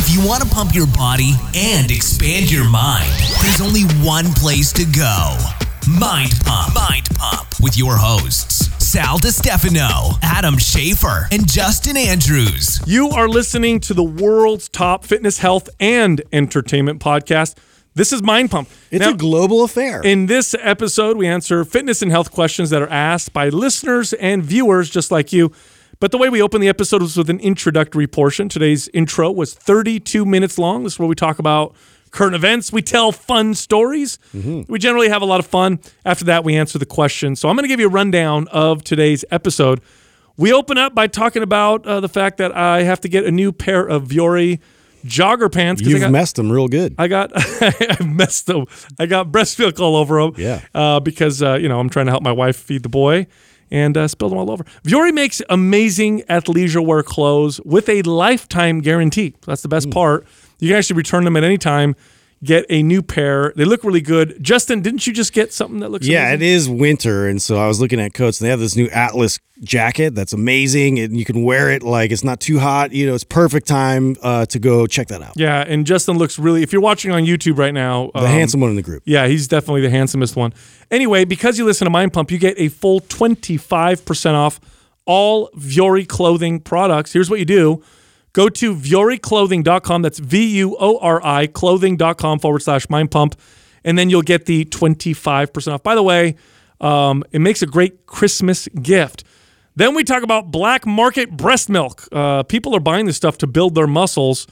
If you want to pump your body and expand your mind, there's only one place to go Mind Pump. Mind Pump with your hosts, Sal DiStefano, Adam Schafer, and Justin Andrews. You are listening to the world's top fitness, health, and entertainment podcast. This is Mind Pump. It's Now, a global affair. in this episode, we answer fitness and health questions that are asked by listeners and viewers just like you. But the way we open the episode was with an introductory portion. Today's intro was 32 minutes long. This is where we talk about current events. We tell fun stories. We generally have a lot of fun. After that, we answer the questions. So I'm going to give you a rundown of today's episode. We open up by talking about uh, the fact that I have to get a new pair of Vuori jogger pants. You've got- messed them real good. I got I messed them. I got breast milk all over them. Yeah. Uh, because uh, you know I'm trying to help my wife feed the boy, and uh, spilled them all over. Vuori makes amazing athleisure wear clothes with a lifetime guarantee. That's the best part. You can actually return them at any time. Get a new pair. They look really good. Justin, didn't you just get something that looks? yeah, it amazing? is winter, and so I was looking at coats, and they have this new Atlas jacket that's amazing, and you can wear it like it's not too hot. You know, it's perfect time uh, to go check that out. Yeah, and Justin looks really. If you're watching on YouTube right now, The um, handsome one in the group. Yeah, he's definitely the handsomest one. Anyway, because you listen to Mind Pump, you get a full 25% off all Vuori clothing products. Here's what you do go to VuoriClothing.com. That's V U O R I clothing.com forward slash Mind Pump. And then you'll get the 25% off. By the way, um, it makes a great Christmas gift. Then we talk about black market breast milk. Uh, people are buying this stuff to build their muscles.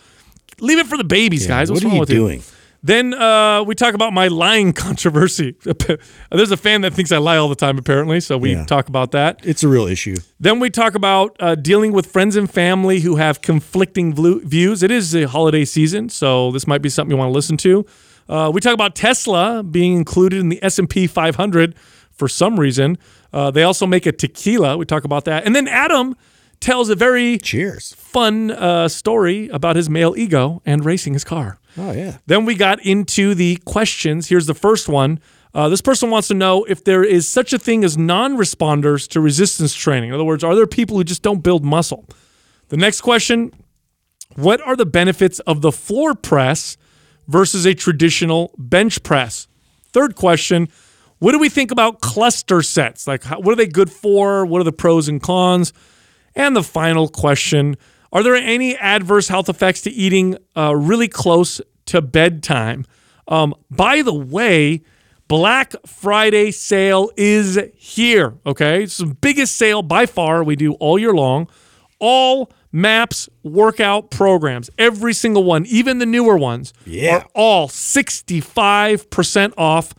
Leave it for the babies, guys. What's what are you doing? Then uh, we talk about my lying controversy. There's a fan that thinks I lie all the time, apparently. So we Yeah. talk about that. It's a real issue. Then we talk about uh, dealing with friends and family who have conflicting views. It is a holiday season, so this might be something you want to listen to. Uh, we talk about Tesla being included in the S&P 500 for some reason. Uh, they also make a tequila. We talk about that. And then Adam tells a very Cheers. fun uh, story about his male ego and racing his car. Oh yeah. Then we got into the questions. Here's the first one. Uh, this person wants to know if there is such a thing as non responders to resistance training. In other words, are there people who just don't build muscle? The next question What are the benefits of the floor press versus a traditional bench press? Third question What do we think about cluster sets? Like, how, what are they good for? What are the pros and cons? And the final question Are there any adverse health effects to eating uh, really close to bedtime? Um, by the way, Black Friday sale is here. Okay. It's the biggest sale by far we do all year long. All MAPS workout programs, every single one, even the newer ones, Yeah. are all 65% off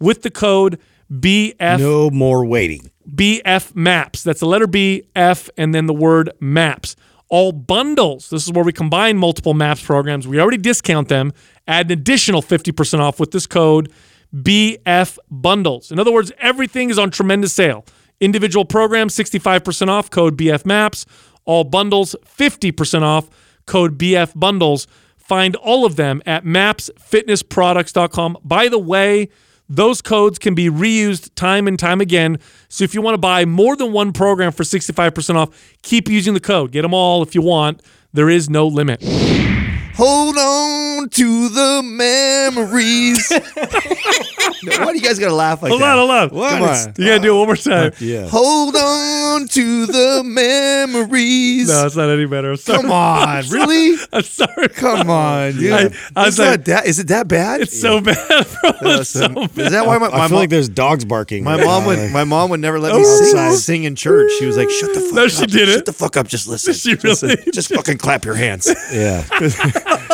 with the code BF No more waiting. BF Maps. That's the letter B, F, and then the word Maps. All bundles. This is where we combine multiple Maps programs. We already discount them. Add an additional 50% off with this code BF Bundles. In other words, everything is on tremendous sale. Individual programs, 65% off, code BF Maps. All bundles, 50% off, code BF Bundles. Find all of them at mapsfitnessproducts.com. By the way, those codes can be reused time and time again. So if you want to buy more than one program for 65% off, keep using the code. Get them all if you want. There is no limit. Hold on to the memories. No, why do you guys gotta laugh like Hold that? on, hold on. What? Come on. You got to do it one more time. Yeah. Hold on to the memories. No, it's not any better. I'm sorry. Come on, really? I'm sorry. Come on, dude. I- I was it's like- not that. Is it that bad? It's so bad, bro. It's so bad. is that why my, I my feel mom? like there's dogs barking. my right mom now. would my mom would never let me sing, sing in church. She was like, "Shut the fuck No, up! she didn't. Shut the fuck up! Just listen. She just, really just fucking clap your hands. Yeah.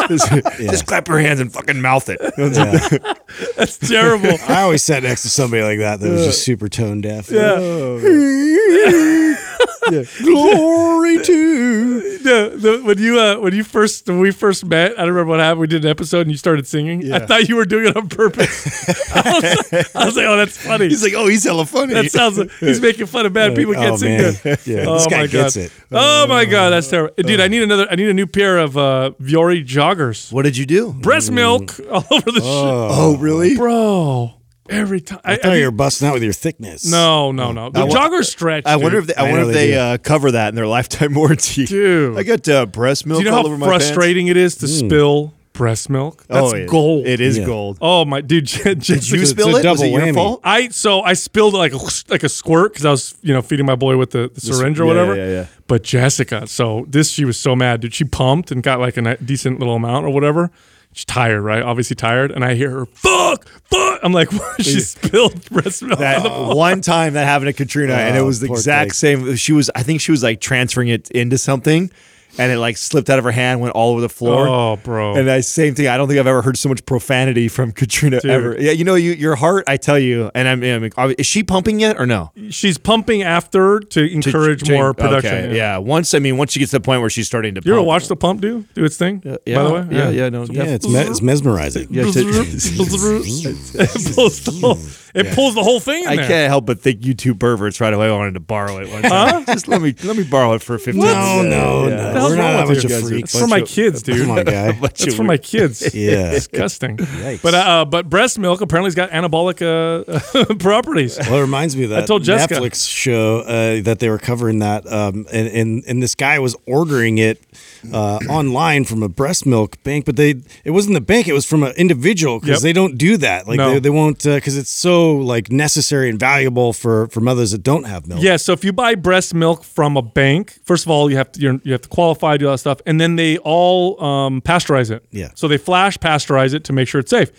Just clap your hands and fucking mouth it. yeah. That's I always sat next to somebody like that that was just super tone deaf. Yeah. Oh. Glory to. the, the, when you uh, when you first when we first met, I don't remember what happened. We did an episode and you started singing. I thought you were doing it on purpose. I, was, I was like, oh, that's funny. He's like, "Oh, he's hella funny." that sounds like he's making fun of bad people can't Oh, sing man. good. Yeah, Oh this guy my gets god. it. Oh my god, that's terrible, dude. I need another. I need a new pair of uh, Vuori joggers. what did you do? Breast milk all over the shit, Oh, really? bro. Every time. I thought you were busting out with your thickness. No, no, no. The I jogger stretch. I wonder if they, I I wonder if they they uh, cover that in their lifetime warranty. Dude. I got uh, breast milk Do you know all how over my pants. frustrating it is to spill breast milk? That's oh, it- gold. It is Yeah. gold. Oh my dude, Did you it's spill it? Was double it your whammy. fault? I so I spilled like a like a squirt because I was you know feeding my boy with the, the syringe or yeah, whatever. yeah, yeah. But Jessica, so this she was so mad, dude. She pumped and got like a decent little amount or whatever. She's tired, right? Obviously tired, and I hear her fuck, fuck. I'm like, she spilled breast milk. on the That one time that happened to Katrina, and it Oh, was the exact thing. same. She was, I think she was like transferring it into something, and it like slipped out of her hand, went all over the floor. Oh, bro. And that same thing. I don't think I've ever heard so much profanity from Katrina Dude. ever. Yeah, you know, you your heart. I tell you, and I'm, I mean, is she pumping yet or no? She's pumping after to encourage To- more okay, production. Yeah. Once, I mean, once she gets to the point where she's starting to. You ever pump. watch the pump do do its thing? Yeah, By the way, yeah, yeah, no, Yeah, it's, me- it's mesmerizing. Yeah, it pulls the whole, it pulls the whole thing in I there. can't help but think you two perverts right away I wanted to borrow it one time. Just let me let me borrow it for fifteen. No, no, Yeah. no. The hell's We're wrong not that with much you guys? It's for my kids, dude. Come on, guy. That's for my kids. Yeah. Disgusting. But uh, but breast milk apparently has got anabolic uh, properties. Well, it reminds me of that I told Jessica. Netflix show uh, that they were covering that, um, and, and and this guy was ordering it uh, online from a breast milk bank, but they it wasn't the bank; it was from an individual because Yep. they don't do that. Like No. they, they won't because it's so like necessary and valuable for for mothers that don't have milk. Yeah, so if you buy breast milk from a bank, first of all, you have to you're, you have to qualify, do all that stuff, and then they all um, pasteurize it. Yeah. So they flash pasteurize it to make sure it's safe.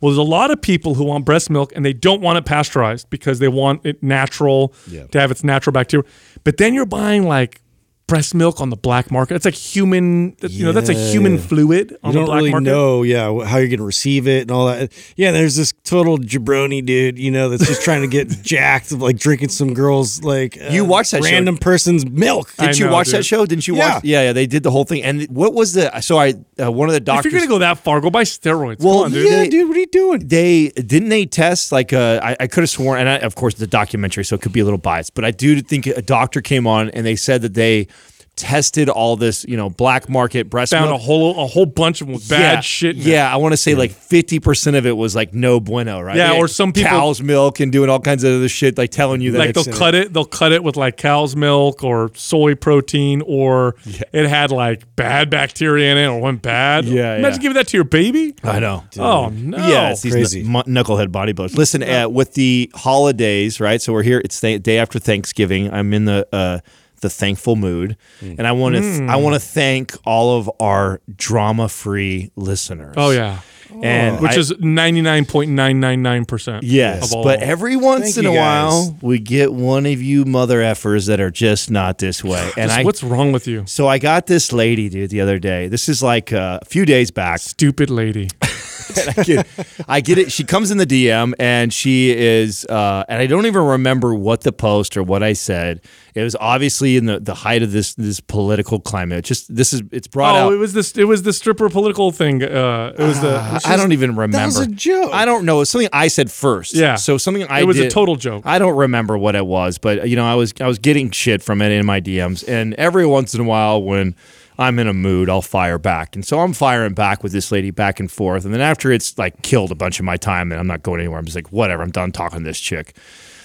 Well, there's a lot of people who want breast milk and they don't want it pasteurized because they want it natural Yeah. to have its natural bacteria. But then you're buying like breast milk on the black market. It's like human, you know, that's a human fluid on You don't black really market. know, yeah, how you're going to receive it and all that. Yeah, there's this total jabroni dude, you know, that's just trying to get jacked, of like drinking some girls, like uh, You watch that show. random person's milk. I Did you know, watch that show? Didn't you Yeah. watch? Yeah, yeah. They did the whole thing. And what was the? So I uh, one of the doctors. If doctors. you're gonna go that far, go buy steroids. Well, Come on, dude. yeah, they- dude, what are you doing? they didn't they test like uh, I, I could have sworn, and I, of course the documentary, so it could be a little biased, but I do think a doctor came on and they said that they tested all this, you know, black market breast Found a milk. whole a whole bunch of bad yeah, shit. in it. Yeah, I want to say like fifty percent of it was like no bueno, right? Yeah, or some people- cow's milk and doing all kinds of other shit, like telling you that like it's they'll cut it they'll cut it with like cow's milk or soy protein or it had like bad bacteria in it or went bad Yeah, imagine yeah. giving that to your baby I know. oh no Yeah, it's these Crazy. kn- knucklehead bodybuilders. Listen, uh, with the holidays, right? So we're here. It's the day after Thanksgiving. I'm in the uh, the thankful mood, and I want to th- I want to thank all of our drama free listeners. oh yeah and which I- is 99.999% Yes, of all. but every once Thank in a guys. while we get one of you mother effers that are just not this way. And Just I what's wrong with you so I got this lady, dude, the other day. This is like uh, a few days back. stupid lady I get, I get it. She comes in the DM and she is, uh, and I don't even remember what the post or what I said. It was obviously in the, the height of this this political climate. Just this is it's brought oh out. it was this it was the stripper political thing uh it was the I don't even remember. That was a joke. I don't know. It's something I said first. Yeah. So something I It was a total joke. I don't remember what it was, but you know, I was I was getting shit from it in my DMs, and every once in a while when I'm in a mood, I'll fire back, and so I'm firing back with this lady back and forth, and then after it's like killed a bunch of my time, and I'm not going anywhere. I'm just like, whatever, I'm done talking to this chick.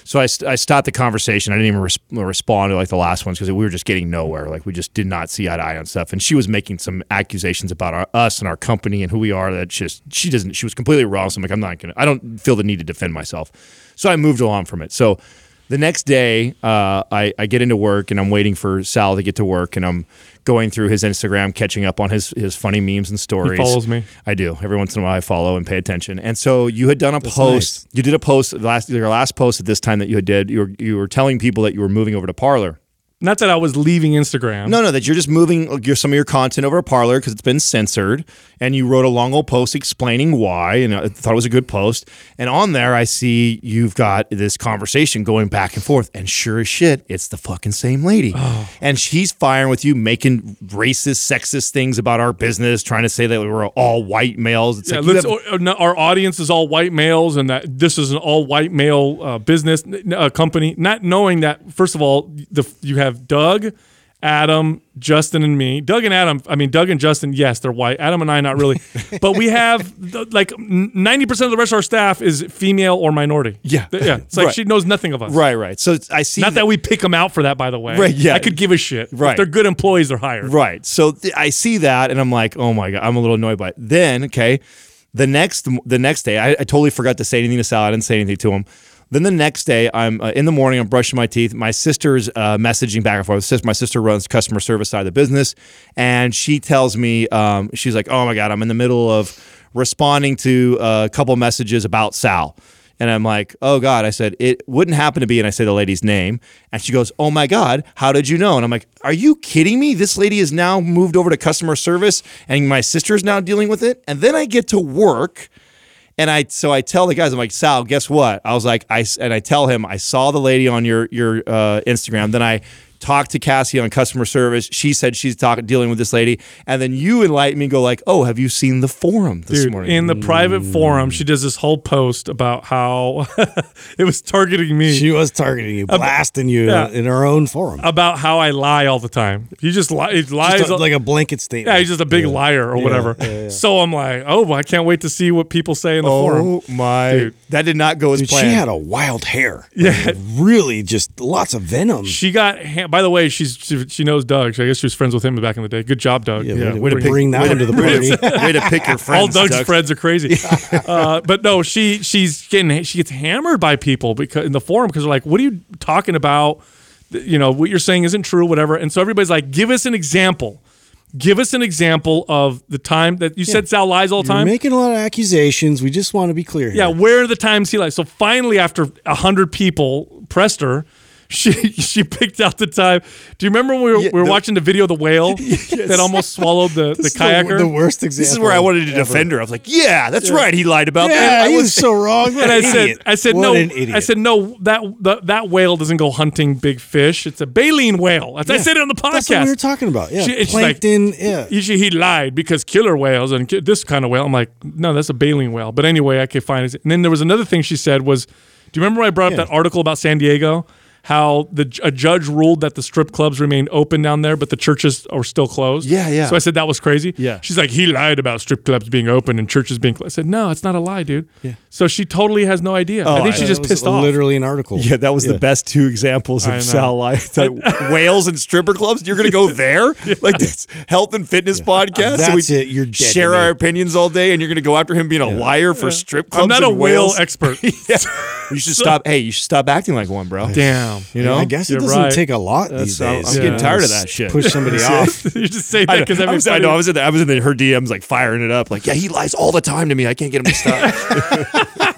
So I, I stopped the conversation. I didn't even res- respond to like the last ones because we were just getting nowhere. Like we just did not see eye to eye on stuff. And she was making some accusations about our, us and our company and who we are that just she doesn't. She was completely wrong. So I'm like, I'm not gonna. I don't feel the need to defend myself. So I moved along from it. So the next day, uh, I, I get into work and I'm waiting for Sal to get to work and I'm going through his Instagram, catching up on his his funny memes and stories. He follows me. I do. Every once in a while, I follow and pay attention. And so you had done a post. nice. You did a post last your last post at this time that you had did. You were you were telling people that you were moving over to Parler. Not that I was leaving Instagram No, no, that you're just moving like, your, some of your content over to Parler because it's been censored. And you wrote a long old post explaining why, and I thought it was a good post. And on there, I see you've got this conversation going back and forth. And sure as shit, it's the fucking same lady. Oh. And she's firing with you, making racist, sexist things about our business, trying to say that we were all white males. It's Yeah, like, have- no, our audience is all white males, and that this is an all white male uh, business uh, company. Not knowing that, first of all, the you have Doug Adam, Justin, and me. Doug and Adam, I mean, Doug and Justin, yes, they're white. Adam and I, not really. but we have the- like 90% of the rest of our staff is female or minority. Yeah. Yeah. It's like Right. she knows nothing of us. Right, right. So I see Not that we pick them out for that, by the way. Right, yeah. I could give a shit. Right. If they're good employees, they're hired. Right. So th- I see that, and I'm like, oh my god, I'm a little annoyed by it. Then, okay, the next the next day, I, I totally forgot to say anything to Sal. I didn't say anything to him. Then the next day, I'm uh, in the morning. I'm brushing my teeth. My sister's uh, messaging back and forth. My sister runs customer service side of the business, and she tells me, um, she's like, "Oh my god, I'm in the middle of responding to a couple messages about Sal." And I'm like, oh God. I said, it wouldn't happen to be. And I say the lady's name. And she goes, oh my God, how did you know? And I'm like, are you kidding me? This lady is now moved over to customer service and my sister's now dealing with it. And then I get to work. And I so I tell the guys, I'm like, Sal, guess what? I was like, I and I tell him I saw the lady on your your uh, Instagram. Then I talked to Cassie on customer service. She said she's talking dealing with this lady, and then you enlighten me, and go like, oh, have you seen the forum this Dude, morning? in the private forum, she does this whole post about how it was targeting me. She was targeting you, blasting you yeah. in her own forum. about how I lie all the time. He just li- he lies. Just a- like a blanket statement. yeah, he's just a big liar or whatever. So I'm like, oh, I can't wait to see what people say in the oh forum. oh my, Dude. that did not go as Dude, planned. she had a wild hair. Yeah. Like, really, just lots of venom. She got. Ha- by the way, she's she, she knows Doug. I guess she was friends with him back in the day. Good job, Doug. Yeah, Yeah, way, way to to pick- bring that way one to- to the party. Way to pick your friends. All Doug's Doug. friends are crazy. uh, but no, she she's getting she gets hammered by people because in the forum because they're like, "What are you talking about? You know, what you're saying isn't true, whatever." And so everybody's like, "Give us an example. Give us an example of the time that you said Sal lies all the You're time." making a lot of accusations. We just want to be clear. Yeah, where are the times he lies? So finally, after a hundred people pressed her, she she picked out the time. Do you remember when we were, Yeah, we were the- watching the video of the whale that almost swallowed the, the is kayaker? The, worst example. This is where I wanted to defend her. I was like, "Yeah, that's right. He lied about Yeah, that." I he was was so wrong. What and I an said. I said What no. an idiot. I said no. That the, that whale doesn't go hunting big fish. It's a baleen whale. That's I said it on the podcast. That's what we were talking about. Yeah, She- and she's like- plankton. yeah, Usually he lied because killer whales and this kind of whale. I'm like, no, that's a baleen whale. But anyway, I could find it. And then there was another thing she said was, do you remember when I brought Yeah. up that article about San Diego? How the a judge ruled that the strip clubs remained open down there, but the churches are still closed. Yeah, yeah. So I said that was crazy. Yeah. She's like, he lied about strip clubs being open and churches being closed. I said, no, it's not a lie, dude. Yeah. So she totally has no idea. Oh, I think I- she's That just was pissed off. Literally an article. Yeah, that was Yeah. the best two examples of Sal lie. Whales and stripper clubs. You're gonna go there, like this health and fitness uh, podcast. That's it. You're dead share our opinions all day, and you're gonna go after him being a liar for strip clubs. I'm not a and whale expert. yeah. You should stop. Hey, you should stop acting like one, bro. Damn. You know, I guess it You're doesn't right. take a lot these I'm- days. I'm getting tired of that shit. Push somebody off. you just say that because I, every was, I time know. I was in the, I was in the, her DMs like firing it up. Like, yeah, he lies all the time to me. I can't get him to stop.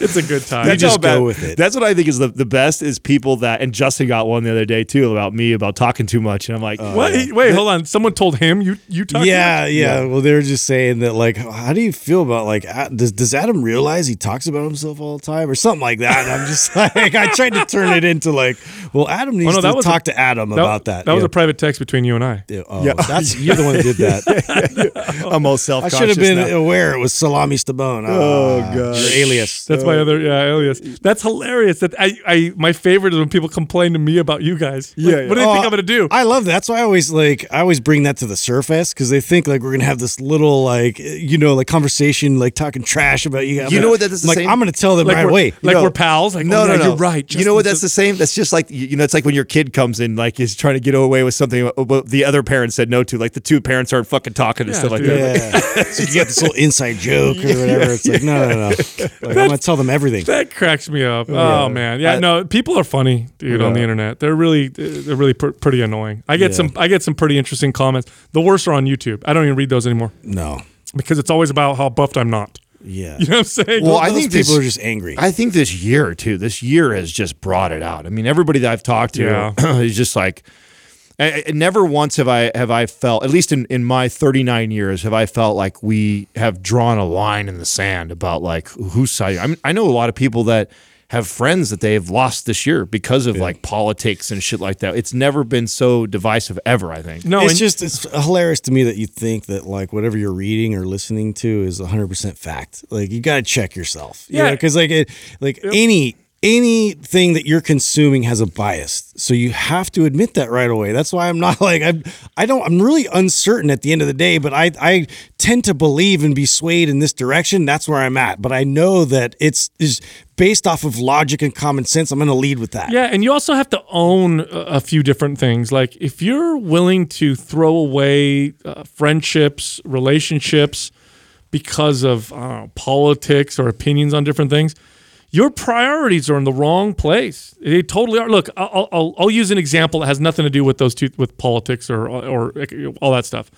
it's a good time. just how go with it. That's what I think is the, the best is people that and Justin got one the other day too about me about talking too much and I'm like uh, Wait, wait, hold on. Someone told him you you talk. Yeah, yeah, Well, they were just saying that, like, how do you feel about like, A- does does Adam realize he talks about himself all the time or something like that? And I'm just like, I tried to turn it into like, well, Adam needs no, that to talk a- to Adam about that. That was a private text between you and I. Yeah, oh, that's you're the one that did that. I'm all self conscious. I should have been now. aware it was Salami Stabone. Oh, Ah, God. your alias. That's my other yeah alias. That's hilarious. That I, I my favorite is when people complain to me about you guys. Like, Yeah, What do they Oh, think I'm gonna do? I love that. That's why I always like I always bring that to the surface because they think like we're gonna have this little like you know like conversation like talking trash about you. You know what, that is the like same- I'm gonna tell them like right away. like No. we're pals. Like no, oh, no, yeah, no. You're right. you know what? That's Justin the same. That's just like you know. It's like when your kid comes in, like is trying to get away with something uh, what the other parent said no to. Like the two parents aren't fucking talking and Yeah, stuff like dude. that. Yeah. so you got this little inside joke or whatever. It's like no, no, no. Like, I'm gonna tell them everything. That cracks me up. Oh man, yeah. I- no, people are funny, dude, on the internet. They're really, they're really pr- pretty annoying. I get Yeah. some, I get some pretty interesting comments. The worst are on YouTube. I don't even read those anymore No. because it's always about how buffed I'm not. Yeah. You know what I'm saying? Well, I think people this- are just angry. I think this year too. This year has just brought it out. I mean, everybody that I've talked to Yeah. is just like. I- I- never once have I have I felt at least in, in my 39 years have I felt like we have drawn a line in the sand about like whose side. I mean, I know a lot of people that have friends that they've lost this year because of like politics and shit like that. It's never been so divisive ever. I think. no, it's and- just it's hilarious to me that you think that like whatever you're reading or listening to is 100% fact. Like you got to check yourself. Yeah. Yeah, because like it, like any anything that you're consuming has a bias. So you have to admit that right away. That's why I'm not like I I don't I'm really uncertain at the end of the day, but I I tend to believe and be swayed in this direction. That's where I'm at. But I know that it's is based off of logic and common sense. I'm going to lead with that. Yeah, and you also have to own a few different things. Like if you're willing to throw away uh, friendships, relationships because of know, politics or opinions on different things, your priorities are in the wrong place. They totally are. Look, I'll, I'll, I'll use an example that has nothing to do with those two, with politics or or all that stuff.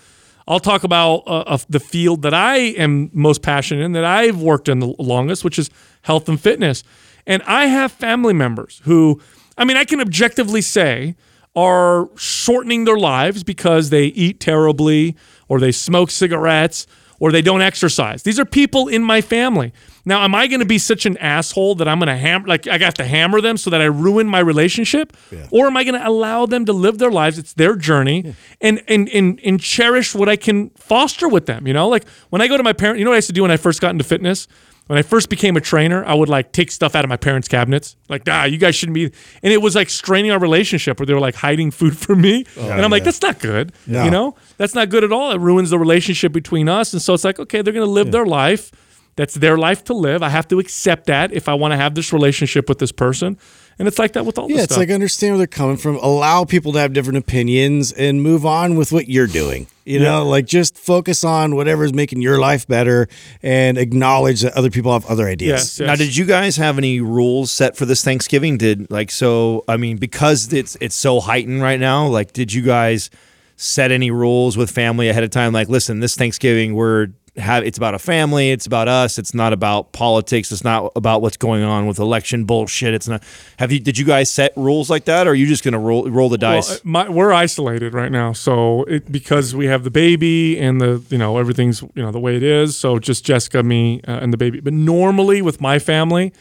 I'll talk about uh, the field that I am most passionate in, that I've worked in the longest, which is health and fitness. And I have family members who, I mean, I can objectively say are shortening their lives because they eat terribly or they smoke cigarettes or they don't exercise. These are people in my family. Now, am I going to be such an asshole that I'm going to hammer, like I got to hammer them so that I ruin my relationship, or am I going to allow them to live their lives? It's their journey, and and and and cherish what I can foster with them. You know, like when I go to my parents, you know what I used to do when I first got into fitness. When I first became a trainer, I would like take stuff out of my parents' cabinets. Like, ah, you guys shouldn't be. And it was like straining our relationship where they were like hiding food from me. and I'm like, that's not good. No. You know, that's not good at all. It ruins the relationship between us. And so it's like, okay, they're going to live their life. That's their life to live. I have to accept that if I want to have this relationship with this person. And it's like that with all Yeah, this it's stuff. like understand where they're coming from. Allow people to have different opinions and move on with what you're doing. You know, like just focus on whatever is making your life better and acknowledge that other people have other ideas. yes, yes. Now, did you guys have any rules set for this Thanksgiving? Did like so? I mean, because it's it's so heightened right now. Like, did you guys set any rules with family ahead of time? Like, listen, this Thanksgiving we're have it's about a family. It's about us. It's not about politics. It's not about what's going on with election bullshit. It's not. Have you? Did you guys set rules like that, or are you just gonna roll roll the dice? Well, uh, my, we're isolated right now, so it, because we have the baby and the you know everything's you know the way it is. So just Jessica, me, uh, and the baby. But normally with my family,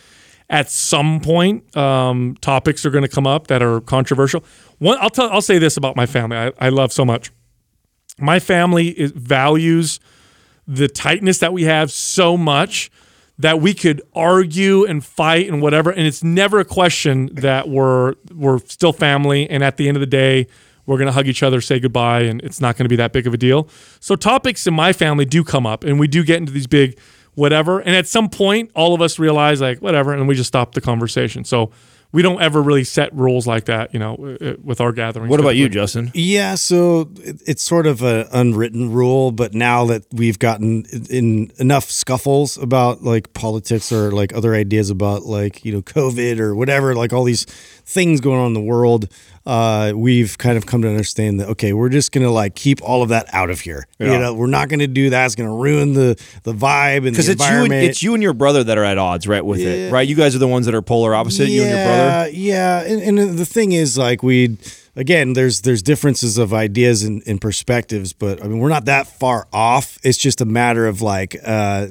at some point, um, topics are going to come up that are controversial. One, I'll tell, I'll say this about my family. I, I love so much. My family is, values the tightness that we have so much that we could argue and fight and whatever. And it's never a question that we're we're still family. And at the end of the day we're going to hug each other say goodbye and it's not going to be that big of a deal. So topics in my family do come up and we do get into these big whatever. And at some point all of us realize like whatever and we just stop the conversation. So we don't ever really set rules like that you know uh, with our gatherings what about you. Justin? Yeah, so it- it's sort of an unwritten rule, but now that we've gotten in enough scuffles about like politics or like other ideas about like, you know, COVID or whatever, like all these things going on in the world, uh, we've kind of come to understand that okay, we're just gonna like keep all of that out of here. You know, we're not gonna do that. It's gonna ruin the the vibe and the Because it's you, and, it's you and your brother that are at odds, right? With it, right? You guys are the ones that are polar opposite. you and your brother. Yeah, and, and the thing is, like, we again, there's there's differences of ideas and, and perspectives, but I mean, we're not that far off. It's just a matter of like, uh,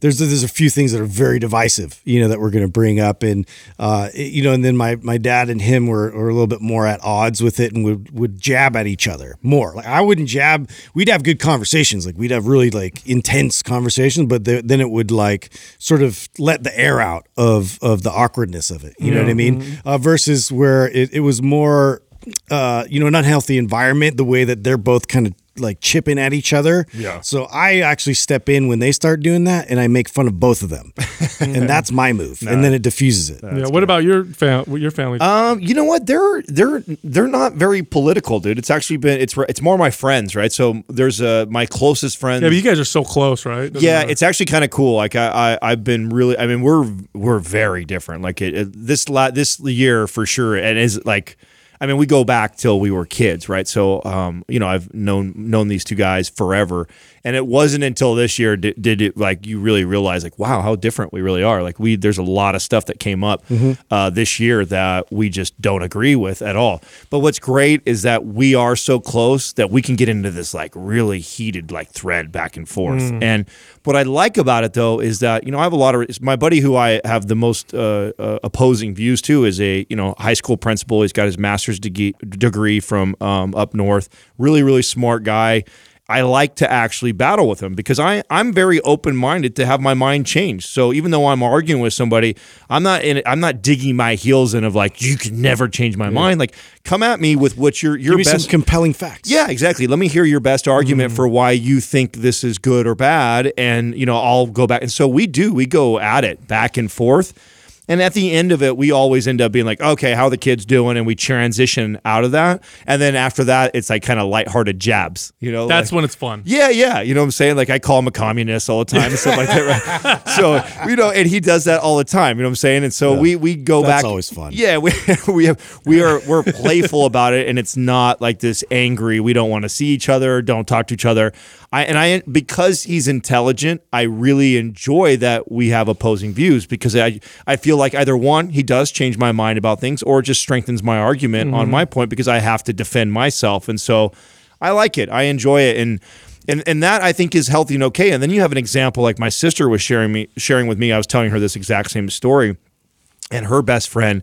there's there's a few things that are very divisive, you know, that we're going to bring up, and uh, you know, and then my my dad and him were, were a little bit more at odds with it, and would would jab at each other more. Like I wouldn't jab. We'd have good conversations, like we'd have really like intense conversations, but th- then it would like sort of let the air out of of the awkwardness of it. You know what I mean? Uh, versus where it, it was more, uh, you know, an unhealthy environment. The way that they're both kind of like chipping at each other. Yeah. So I actually step in when they start doing that, and I make fun of both of them, and that's my move. and then it diffuses it. yeah what about your fam- your family Um, you know what? They're they're they're not very political, dude. It's actually been it's it's more my friends, right? So there's uh my closest friend. yeah but you guys are so close right Doesn't yeah, matter. it's actually kind of cool. Like I, I, I've been really. I mean, we're we're very different. Like it, it- this la- this year for sure, and is like. I mean, we go back till we were kids, right? So, um, you know, I've known known these two guys forever, and it wasn't until this year did, did it like you really realize like, wow, how different we really are. Like we, there's a lot of stuff that came up uh, this year that we just don't agree with at all. But what's great is that we are so close that we can get into this like really heated like thread back and forth. And what I like about it though is that you know I have a lot of my buddy who I have the most uh, uh, opposing views to is a you know high school principal. He's got his master's degree degree from um, up north. Really, really smart guy. I like to actually battle with them because I I'm very open minded to have my mind changed. So even though I'm arguing with somebody, I'm not in I'm not digging my heels in of like you can never change my mind. Like come at me with what your your Give me best some compelling facts. yeah, exactly. Let me hear your best argument mm. for why you think this is good or bad, and you know I'll go back. And so we do. We go at it back and forth, and at the end of it, we always end up being like, okay, how are the kids doing? And we transition out of that, and then after that, it's like kind of lighthearted jabs. You know, That's like- when it's fun. yeah, yeah. You know what I'm saying? Like I call him a communist all the time and stuff like that. Right? So you know, and he does that all the time. You know what I'm saying? And so we we go That's back. That's always fun. Yeah, we we have we are we're playful about it, and it's not like this angry. We don't want to see each other. Don't talk to each other. I and I because he's intelligent, I really enjoy that we have opposing views because I I feel like either one he does change my mind about things, or just strengthens my argument on mm-hmm. my point because I have to defend myself, and so I like it. I enjoy it, and and and that I think is healthy and okay. And then you have an example like my sister was sharing me sharing with me. I was telling her this exact same story, and her best friend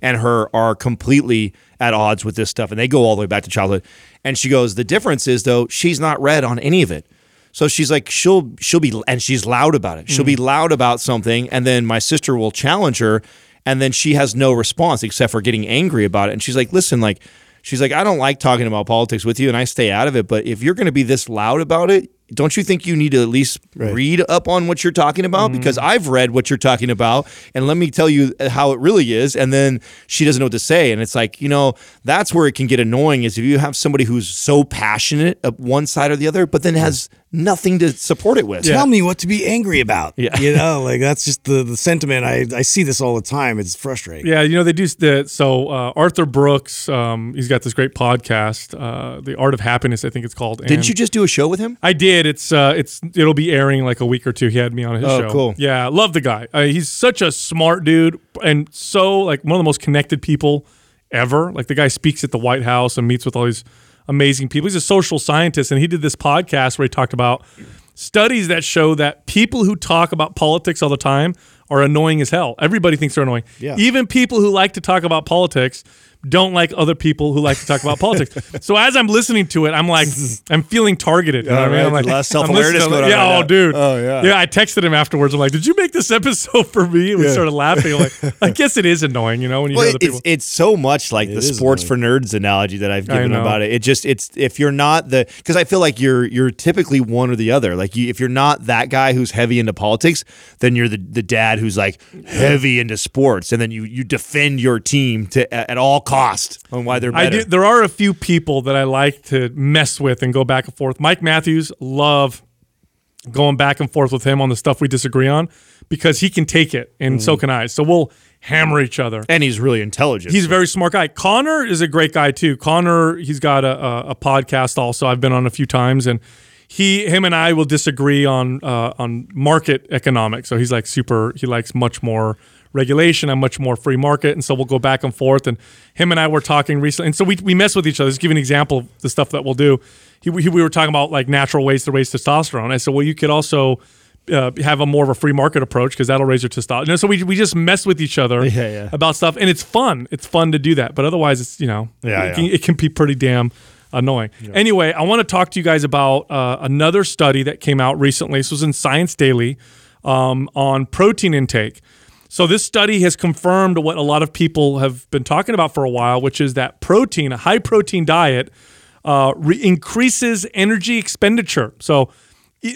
and her are completely at odds with this stuff, and they go all the way back to childhood. And she goes, the difference is though she's not read on any of it. So she's like, she'll she'll be, and she's loud about it. She'll be mm. loud about something, and then my sister will challenge her, and then she has no response except for getting angry about it. And she's like, listen, like, she's like, I don't like talking about politics with you, and I stay out of it. But if you're going to be this loud about it, don't you think you need to at least read up on what you're talking about? Mm-hmm. Because I've read what you're talking about, and let me tell you uh, how it really is. And then she doesn't know what to say, and it's like, you know, that's where it can get annoying. Is if you have somebody who's so passionate one side or the other, but then has nothing to support it with. Tell me what to be angry about. Yeah. You know, like that's just the, the sentiment. I, I see this all the time. It's frustrating. Yeah, you know they do the so uh, Arthur Brooks. Um, he's got this great podcast, uh, "The Art of Happiness," I think it's called. Didn't and you just do a show with him? I did. It's uh, it's it'll be airing like a week or two. He had me on his Oh, show. cool. Yeah, love the guy. Uh, he's such a smart dude and so like one of the most connected people ever. Like the guy speaks at the White House and meets with all these amazing people. He's a social scientist, and he did this podcast where he talked about studies that show that people who talk about politics all the time are annoying as hell. Everybody thinks they're annoying. Yeah. Even people who like to talk about politics don't like other people who like to talk about politics. So as I'm listening to it, I'm like, I'm feeling targeted. You know what I mean? I'm like, Less self-awareness listening, going on Yeah, right oh, now. dude. Oh, yeah. Yeah, I texted him afterwards. I'm like, did you make this episode for me? And we started laughing. I'm like, I guess it is annoying, you know, when you Well, know the people. it's, it's so much like the is sports for nerds analogy that I've given about it. It just it's if you're not the because I feel like you're you're typically one or the other. Like you, if you're not that guy who's heavy into politics, then you're the, the dad who's like heavy into sports, and then you you defend your team to at all cost on why they're I better. do. There are a few people that I like to mess with and go back and forth. Mike Matthews, love going back and forth with him on the stuff we disagree on because he can take it, and Mm. so can I. So we'll hammer each other. and he's really intelligent. He's a very smart guy. Connor is a great guy too. Connor, he's got a, a, a podcast also. I've been on a few times, and he, him, and I will disagree on uh, on market economics. So he's like super. He likes much more regulation and much more free market, and so we'll go back and forth. And him and I were talking recently, and so we we mess with each other. Just give an example of the stuff that we'll do. He, he, we were talking about like natural ways to raise testosterone. I said, well, you could also uh, have a more of a free market approach because that'll raise your testosterone. And so we, we just mess with each other Yeah, yeah. about stuff, and it's fun. It's fun to do that, but otherwise, it's you know, Yeah, it. Can, it can be pretty damn annoying. Anyway, I want to talk to you guys about uh, another study that came out recently. This was in Science Daily um, on protein intake. So this study has confirmed what a lot of people have been talking about for a while, which is that protein, a high protein diet, uh, re- increases energy expenditure. So,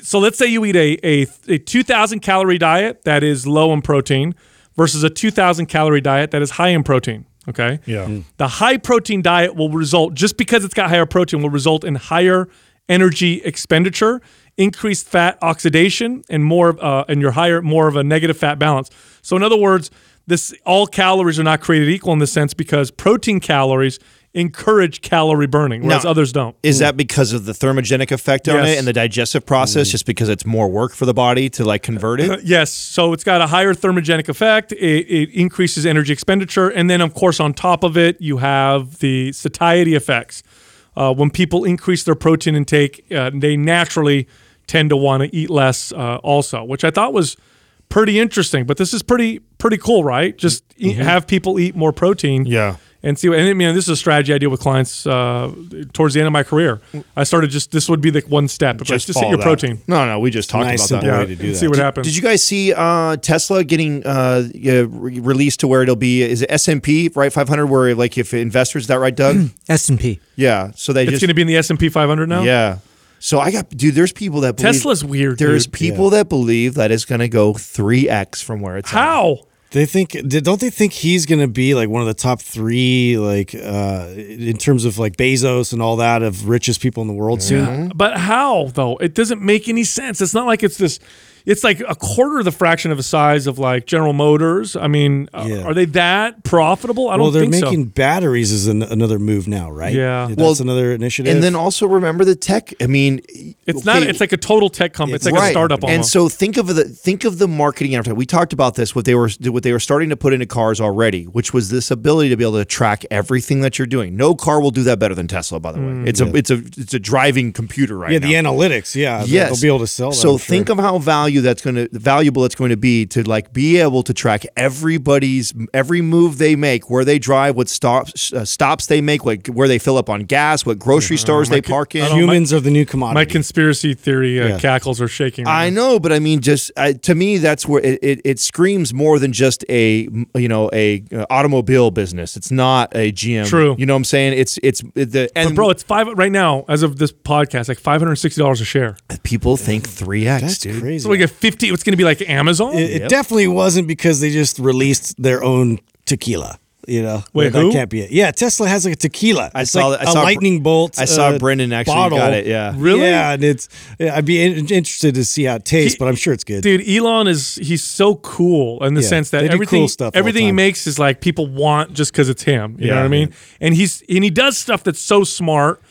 so let's say you eat a, a, a 2,000 calorie diet that is low in protein versus a 2,000 calorie diet that is high in protein. Okay. Yeah. Mm. The high protein diet will result, just because it's got higher protein, will result in higher energy expenditure, increased fat oxidation, and more, uh, and your higher, more of a negative fat balance. So, in other words, this all calories are not created equal in this sense because protein calories encourage calorie burning, whereas Now, others don't. Is that because of the thermogenic effect on Yes. it and the digestive process, just because it's more work for the body to like convert it? Yes, so it's got a higher thermogenic effect. It, it increases energy expenditure, and then of course on top of it, you have the satiety effects. Uh, when people increase their protein intake, uh, they naturally tend to want to eat less, uh, also, which I thought was pretty interesting. But this is pretty pretty cool, right? Just eat, have people eat more protein, Yeah. And see. what- And I mean, this is a strategy I deal with clients uh, towards the end of my career. I started just this would be the one step. It's like, just hit your that. protein. No, no, we just talked Nice about that. simple Yeah, way to do that. see what happens. Did you guys see uh, Tesla getting uh, released to where it'll be? Is it S and P right 500? Where like if investors, is that right, Doug? S and P. yeah. So they It's just going to be in the S and P 500 now. yeah. So I got dude. There's people that believe, Tesla's weird. There's dude. people that believe that it's going to go three x from where it's at. How. They think don't they think he's going to be like one of the top three like uh in terms of like Bezos and all that of richest people in the world soon? But how though? It doesn't make any sense. It's not like it's this. It's like a quarter of the fraction of the size of like General Motors. I mean, uh, Yeah. are they that profitable? I don't Well, they're think making so. batteries is an, another move now, right? Yeah. that's Well, another initiative. And then also remember the tech. I mean, It's not. It's like a total tech company. It's, like a startup And so think of the think of the marketing advertising. We talked about this. What they were what they were starting to put into cars already, which was this ability to be able to track everything that you're doing. No car will do that better than Tesla. By the way, it's a it's a it's a driving computer right yeah, now. the analytics, yeah, Yes, they'll be able to sell. That, So I'm sure. think of how value that's going to valuable it's going to be to like be able to track everybody's every move they make, where they drive, what stops uh, stops they make, like where they fill up on gas, what grocery stores they park in. humans are the new commodity. my conspiracy theory uh, Yeah. cackles are shaking. right I now. know, but I mean, just uh, to me, that's where it, it, it screams more than just a you know a uh, automobile business. It's not a GM. True. You know what I'm saying? It's it's the and But bro, it's five right now as of this podcast, like five hundred sixty dollars a share. people think three x, That's dude. crazy. So we get fifty. It's going to be like Amazon. it, it definitely wasn't because they just released their own tequila. You know, Wait, that who? can't be it. Yeah, Tesla has like a tequila. I It's saw like that- I a saw Br- lightning bolt. I saw uh, Brendan actually bottle. got it. Yeah. Really? Yeah, and it's. Yeah, I'd be in, interested to see how it tastes, but I'm sure it's good. Dude, Elon is he's so cool in the Yeah, sense that everything cool stuff everything he makes is like people want just because it's him. You know Yeah, what I mean? And he's and he does stuff that's so smart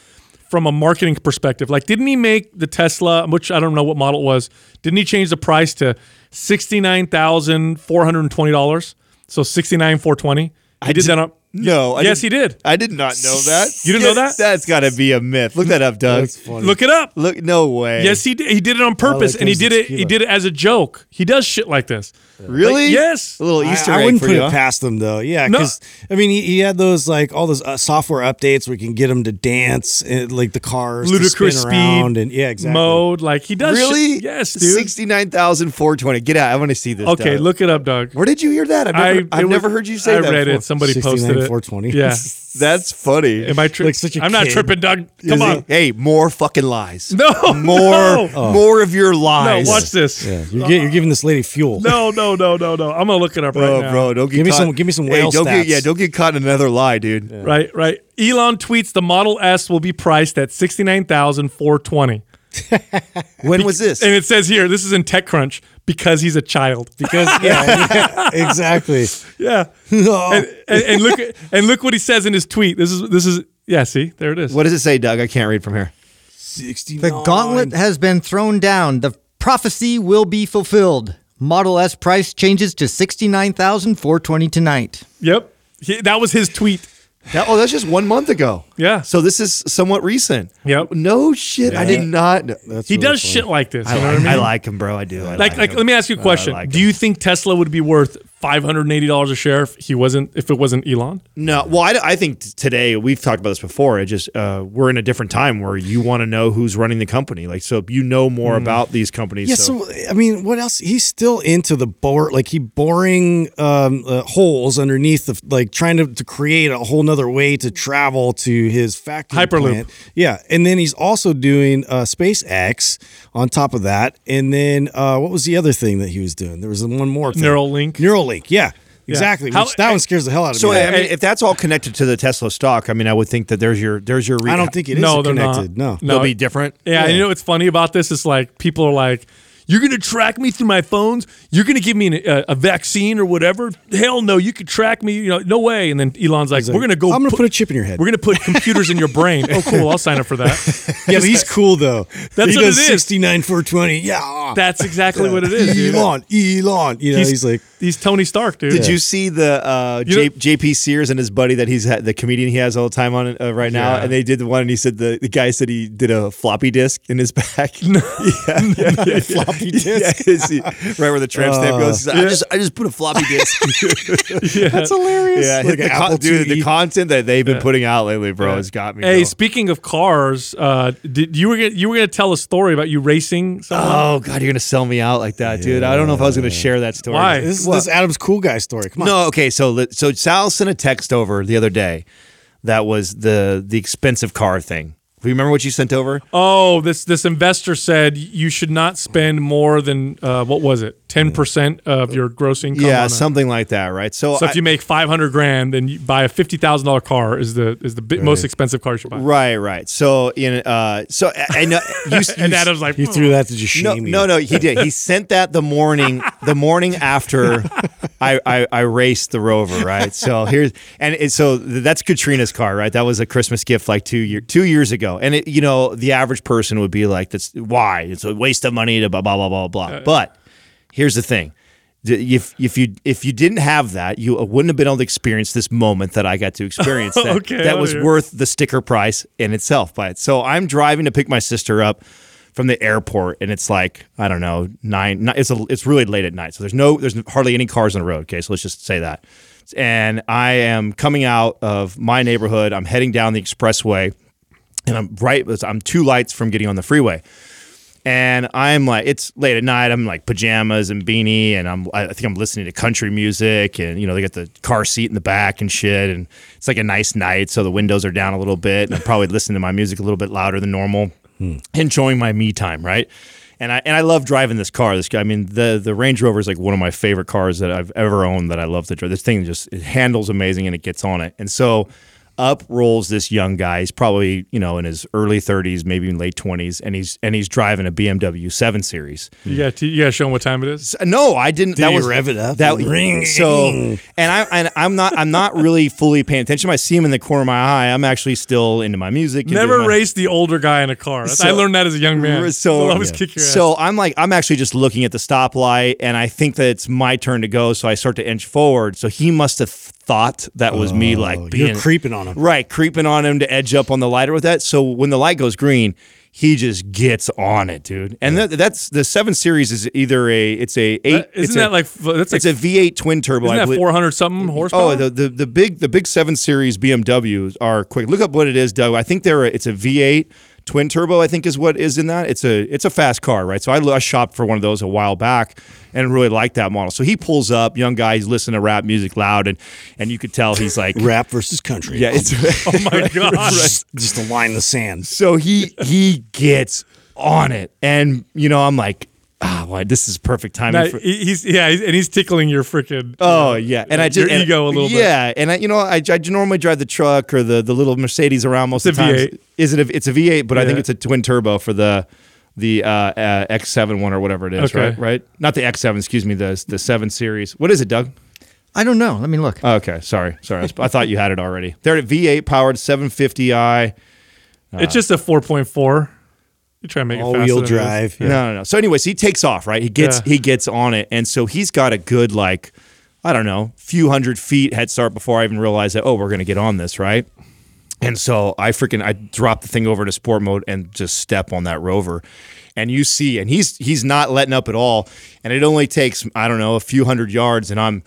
from a marketing perspective. Like, didn't he make the Tesla, which I don't know what model it was? Didn't he change the price to sixty nine thousand four hundred and twenty dollars? So sixty nine four twenty. He did that on. No, I yes, he did. I did not know that. You didn't know that? That's got to be a myth. Look that up, Doug. That's funny. Look it up. Look, no way. Yes, he did. He did it on purpose, like and he those did it. He tequila. did it as a joke. He does shit like this. really? Like, yes. A little I- Easter I, egg wouldn't for put you. it past them though. Yeah, No. because I mean, he, he had those like all those uh, software updates where you can get them to dance, and, like the cars, to Ludicrous spin speed around, and yeah, exactly. mode. Like he does. shit- Really? yes, dude. Sixty-nine thousand four twenty. Get out. I want to see this. okay, Doug. look it up, Doug. Where did you hear that? I've never, I, I, have it was- heard you say that. I that. read before. it. Somebody posted it. 420. Yeah. That's funny. Am I tripping? I'm not tripping, Doug. Come on. Hey, more fucking lies. No. More no. more of your lies. No, watch this. Yeah. Uh, you're, uh, you're giving this lady fuel. No, no, no, no, no. I'm gonna look it up right oh, now. Bro, don't get give me some give me some whale hey, don't stats. Get, yeah, don't get caught in another lie, dude. Yeah. Right, right. Elon tweets the Model S will be priced at 69,420. When was this? and it says here this is in TechCrunch because he's a child. Because yeah, yeah, exactly. Yeah, Oh. and, and, and look and look what he says in his tweet. This is this is yeah. See, there it is. what does it say, Doug? I can't read from here. 69. The gauntlet has been thrown down. The prophecy will be fulfilled. Model S price changes to sixty nine thousand four twenty tonight. Yep, He- that was his tweet. That- oh, that's just one month ago. Yeah. So this is somewhat recent. Yep. No shit. I did not. know. That's He really does funny. shit like this. I You know like, what I mean? I like him, bro. I do. I like, like, like, him. let me ask you a question. like Do you think Tesla would be worth five hundred and eighty dollars a share if he wasn't if it wasn't Elon? No, well, I, I think today we've talked about this before. It just uh, we're in a different time where you want to know who's running the company. Like, so you know more about these companies. Yeah, so, so I mean, what else? He's still into the bore, like he boring um, uh, holes underneath the, like trying to, to create a whole nother way to travel to his factory Hyperloop. plant. Yeah, and then he's also doing uh, SpaceX on top of that. And then uh, what was the other thing that he was doing? There was one more thing. Neuralink. Neuralink. Yeah, exactly. How- Which that one scares the hell out of so me. So, I mean, if that's all connected to the Tesla stock, I mean, I would think that there's your there's your. Re- I don't think it is No, they're connected. not. No. they'll be different. Yeah, and you know what's funny about this is like people are like, "You're gonna track me through my phones? You're gonna give me an, a, a vaccine or whatever? Hell no! You could track me. You know, no way." And then Elon's like, "We're gonna go. I'm gonna put a chip in your head. We're gonna put computers in your brain. Oh, cool! I'll sign up for that. yeah, but he's cool though. That's he what does it is. 69 420. Yeah. That's exactly what it is. dude. Elon, Elon. You know, he's, like, he's Tony Stark, dude. Did you see the uh, J- JP Sears and his buddy that he's had, the comedian he has all the time on uh, right now? Yeah. And they did the one, and he said the, the guy said he did a floppy disk in his back. floppy floppy disk. Yeah, see, right where the tramp stamp goes. He's like, I just I just put a floppy disk. yeah. That's hilarious. yeah, Like the con- dude, the content that they've been putting out lately, bro, has got me. Hey, bro. speaking of cars, uh, did you were gonna, you were going to tell a story about you racing someone? Oh God, you're gonna sell me out like that, dude. I don't know if I was gonna share that story. Why? This is this Adam's cool guy story. Come on. No, okay. So so Sal sent a text over the other day that was the the expensive car thing. You remember what you sent over? Oh, this this investor said you should not spend more than uh, what was it, ten mm. percent of your gross income. yeah, on a- something like that, right? So, So I- if you make five hundred grand, then you buy a fifty thousand dollar car is the is the bi- most expensive car you should buy. right, right. So in uh, so I, I know you, you And Adam's like, You hmm. threw that to just no, shame you. no, no, he did. He sent that the morning, the morning after I, I, I raced the Rover, right? So here's and it, so that's Katrina's car, right? That was a Christmas gift like two year two years ago, and it, you know the average person would be like, "That's why it's a waste of money to blah blah blah blah blah." Uh, but here's the thing. If if you if you didn't have that, you uh, wouldn't have been able to experience this moment that I got to experience. That, Okay, that oh, was yeah. worth the sticker price in itself. But so I'm driving to pick my sister up from the airport, and it's like I don't know nine. ni- It's a, it's really late at night, so there's no there's hardly any cars on the road. Okay, so let's just say that. And I am coming out of my neighborhood. I'm heading down the expressway, and I'm right. I'm two lights from getting on the freeway. And I'm like, it's late at night. I'm like pajamas and beanie, and I'm I think I'm listening to country music, and you know they got the car seat in the back and shit, and it's like a nice night, so the windows are down a little bit, and I'm probably listening to my music a little bit louder than normal, hmm. enjoying my me time, right? And I and I love driving this car. This guy, I mean, the the Range Rover is like one of my favorite cars that I've ever owned. That I love to drive. This thing just it handles amazing, and it gets on it, and so up rolls this young guy. He's probably you know in his early 30s, maybe in late 20s, and he's and he's driving a BMW 7 Series. You got to, you got to show him what time it is. No, I didn't. that you was rev it up? That Ring. so, and I and I'm not I'm not really fully paying attention. I see him in the corner of my eye. I'm actually still into my music. Never my- race the older guy in a car. That's- I learned that as a young man. So, They'll always kick your ass. so I'm like, I'm actually just looking at the stoplight, and I think that it's my turn to go. So I start to inch forward. So he must have thought that was me, oh, like Oh, being you're creeping on him. right, creeping on him to edge up on the lighter with that. So when the light goes green, he just gets on it, dude. And that, that's the seven series is either a it's a eight. That- it's isn't a- that like that's like it's a V8 twin turbo. isn't I that believe- four hundred something oh, horsepower? Oh, the, the the big the big seven series BMWs are quick. Look up what it is, Doug. I think they're a, it's a V8 twin turbo. I think is what is in that. It's a it's a fast car, right? So I, I shopped for one of those a while back and really liked that model. So he pulls up, young guy, he's listening to rap music loud, and and you could tell he's like, Rap versus country. yeah, it's oh my god! just, just a line in the sand. so he he gets on it, and you know I'm like, ah, why this is perfect timing. Now, for, he's yeah, he's, and he's tickling your freaking. Oh yeah, and I just your and- ego a little bit. Yeah, and I, you know, I, I normally drive the truck or the, the little Mercedes around most It's of the time. V8. Is it? A, it's a V8, but I think it's a twin turbo for the the uh, uh, X7 one or whatever it is. Okay. Right, right. Not the X7. Excuse me. The the seven series. What is it, Doug? I don't know. Let me look. Oh, okay, sorry, sorry. I I thought you had it already. They're at V8 powered 750i. it's just a four point four. You try and make All wheel than it is. drive. No, no, no. So, anyways, he takes off, right? He gets Yeah. he gets on it, and so he's got a good like, I don't know, few hundred feet head start before I even realized that. Oh, we're gonna get on this, right? And so I freaking I drop the thing over to sport mode and just step on that rover. And you see, and he's he's not letting up at all. And it only takes, I don't know, a few hundred yards, and I'm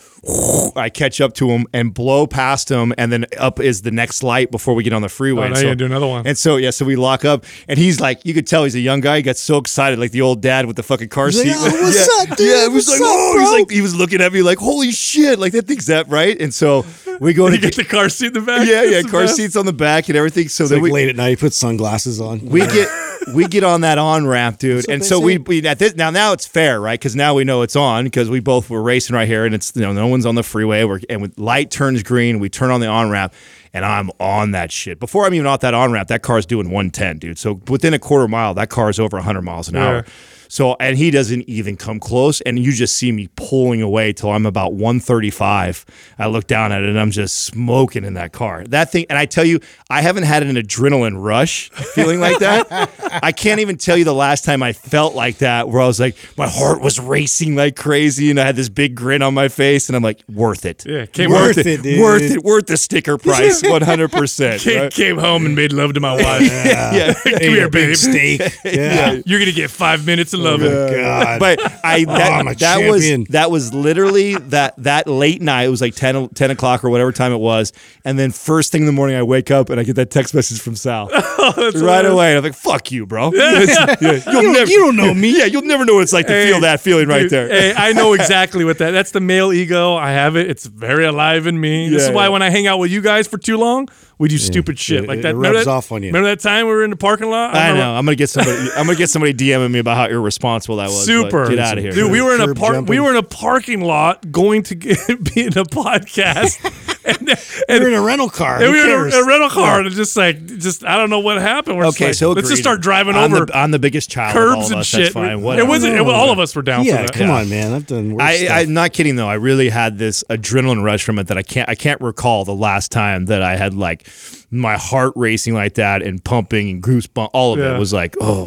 I catch up to him and blow past him, and then up is the next light before we get on the freeway. Oh, And now you gotta do another one. And so yeah, so we lock up, and he's like, you could tell he's a young guy. He got so excited, like the old dad with the fucking car He's like, seat. "Oh, what's yeah. up, dude? Yeah, it was What's like, up, oh, bro?" he's like, he was looking at me like, holy shit, like that thing's that right. And so we go to You get the car seat in the back. yeah, yeah, car best. seats on the back and everything. So It's then like we late at night, you put sunglasses on. we get we get on that on ramp, dude. And so we, we at this now now it's fair, right? Because now we know it's on because we both were racing right here, and it's you know no one's on the freeway. We're and when light turns green, we turn on the on ramp, and I'm on that shit. Before I'm even off that on ramp, that car's doing 110, dude. So within a quarter mile, that car is over 100 miles an Yeah. hour. So and he doesn't even come close, and you just see me pulling away till I'm about 135. I look down at it, and I'm just smoking in that car. That thing, and I tell you, I haven't had an adrenaline rush feeling like that. I can't even tell you the last time I felt like that, where I was like, my heart was racing like crazy, and I had this big grin on my face, and I'm like, worth it. Yeah, came worth worth it, it, dude. worth it, worth the sticker price, 100. percent Came, came home and made love to my wife. Yeah, Come here, Ate a big babe. steak. Yeah. You're gonna get five minutes love it. God. But I oh, that, a that was that was literally that that late night. It was like 10, 10 o'clock or whatever time it was. And then first thing in the morning, I wake up and I get that text message from Sal oh, right away. And I'm like, "Fuck you, bro. Yeah, you'll don't- never, you don't know me. Yeah, you'll never know what it's like to feel that feeling right Dude, there. Hey, I know exactly what that. That's the male ego. I have it. It's very alive in me. this is why yeah. when I hang out with you guys for too long, we do stupid shit it- like that. Remember rubs that- off on you. Remember that time we were in the parking lot? I remember- know. I'm gonna get somebody. I'm gonna get somebody DMing me about how irresponsible that was. but Super. Get out of here, dude. We were in a Curb park. We were in a parking lot going to get, be in a podcast, and, and, You're in a rental car. and Who we were in a, a rental car, and just like, just I don't know what happened. We're just Okay, like, so let's just start driving I'm over The, I'm the biggest child. of all curbs of and us. shit. That's fine. it wasn't. It, all of us were down for Yeah, that. come on, man. I've done worse I, stuff. I'm not kidding though. I really had this adrenaline rush from it that I can't I can't recall the last time that I had like my heart racing like that and pumping and goosebumps. All of Yeah. it was like, oh,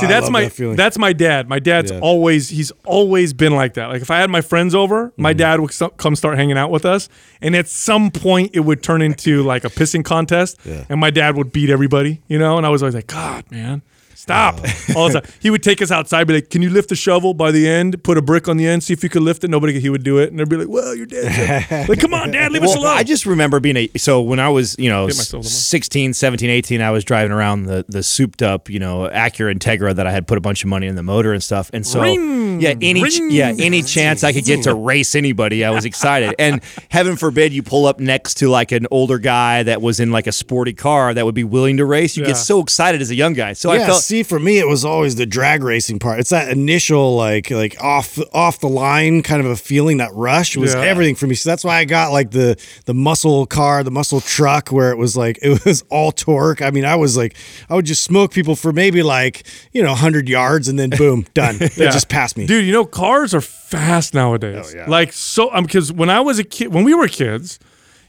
See, I that's love my that feeling. that's my dad. My dad's Yeah. always he's always been like that. Like if I had my friends over, my Mm-hmm. dad would come start hanging out with us, and at some point it would turn into like a pissing contest, and my dad would beat everybody, you know. And I was always like, God, man. Stop! Oh. All the time. He would take us outside, be like, "Can you lift the shovel by the end? Put a brick on the end, see if you could lift it." Nobody, he would do it, and they'd be like, "Well, your dad." said-" like, come on, Dad, leave us alone. I just remember being a so when I was, you know, Get 16, 17, 18, I was driving around the the souped up, you know, Acura Integra that I had put a bunch of money in the motor and stuff. And so Ring, yeah, any ring. yeah, any chance I could get to race anybody, I was excited. and heaven forbid you pull up next to like an older guy that was in like a sporty car that would be willing to race. You Yeah. get so excited as a young guy. So I yeah, felt see, for me, it was always the drag racing part. It's that initial, like, like off off the line kind of a feeling. That rush was Yeah. everything for me. So that's why I got like the the muscle car, the muscle truck, where it was like it was all torque. I mean, I was like, I would just smoke people for maybe like you know hundred yards, and then boom, done. They Yeah. just passed me. Dude, you know, cars are fast nowadays. Oh, yeah. Like so um because when I was a kid when we were kids,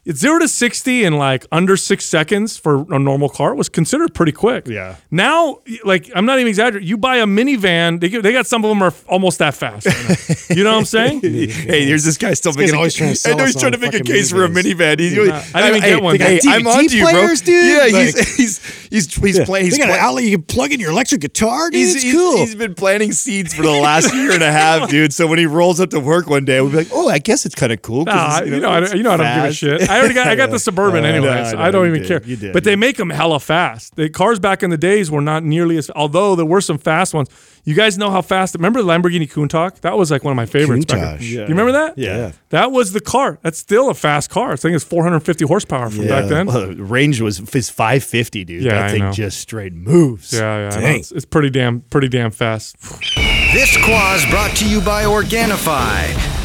it's zero to sixty in like under six seconds for a normal car was considered pretty quick. Yeah. Now, like I'm not even exaggerating. You buy a minivan, they, get- they got some of them are almost that fast. right you know what I'm saying? hey, there's this guy still guy's making. always A, trying to I know he's trying to make a fucking case for a minivan. He's, Yeah. I didn't even hey, get one. Hey, I'm DVD on to you, bro. dude. Yeah, Like- he's he's he's he's playing. He's they got an play- outlet you can plug in your electric guitar, dude. He's, it's he's- cool. he's been planting seeds for the last year and a half, dude. So when he rolls up to work one day, we'll be like, "Oh, I guess it's kind of cool." 'cause Nah, you know, I, don't- you know, I don't give a shit. I already got, I got the suburban uh, I know, anyways. I I don't even did, care. you did, but they you make them hella fast. The cars back in the days were not nearly as. Although there were some fast ones. You guys know how fast? Remember the Lamborghini Countach? That was like one of my favorites. Back in, You remember that? Yeah. That was the car. That's still a fast car. I think it's 450 horsepower from back then. Well, the range was is 550, dude. Yeah, that I thing know. just straight moves. Yeah, yeah. I know. It's, it's pretty damn, pretty damn fast. This quaz brought to you by Organifi.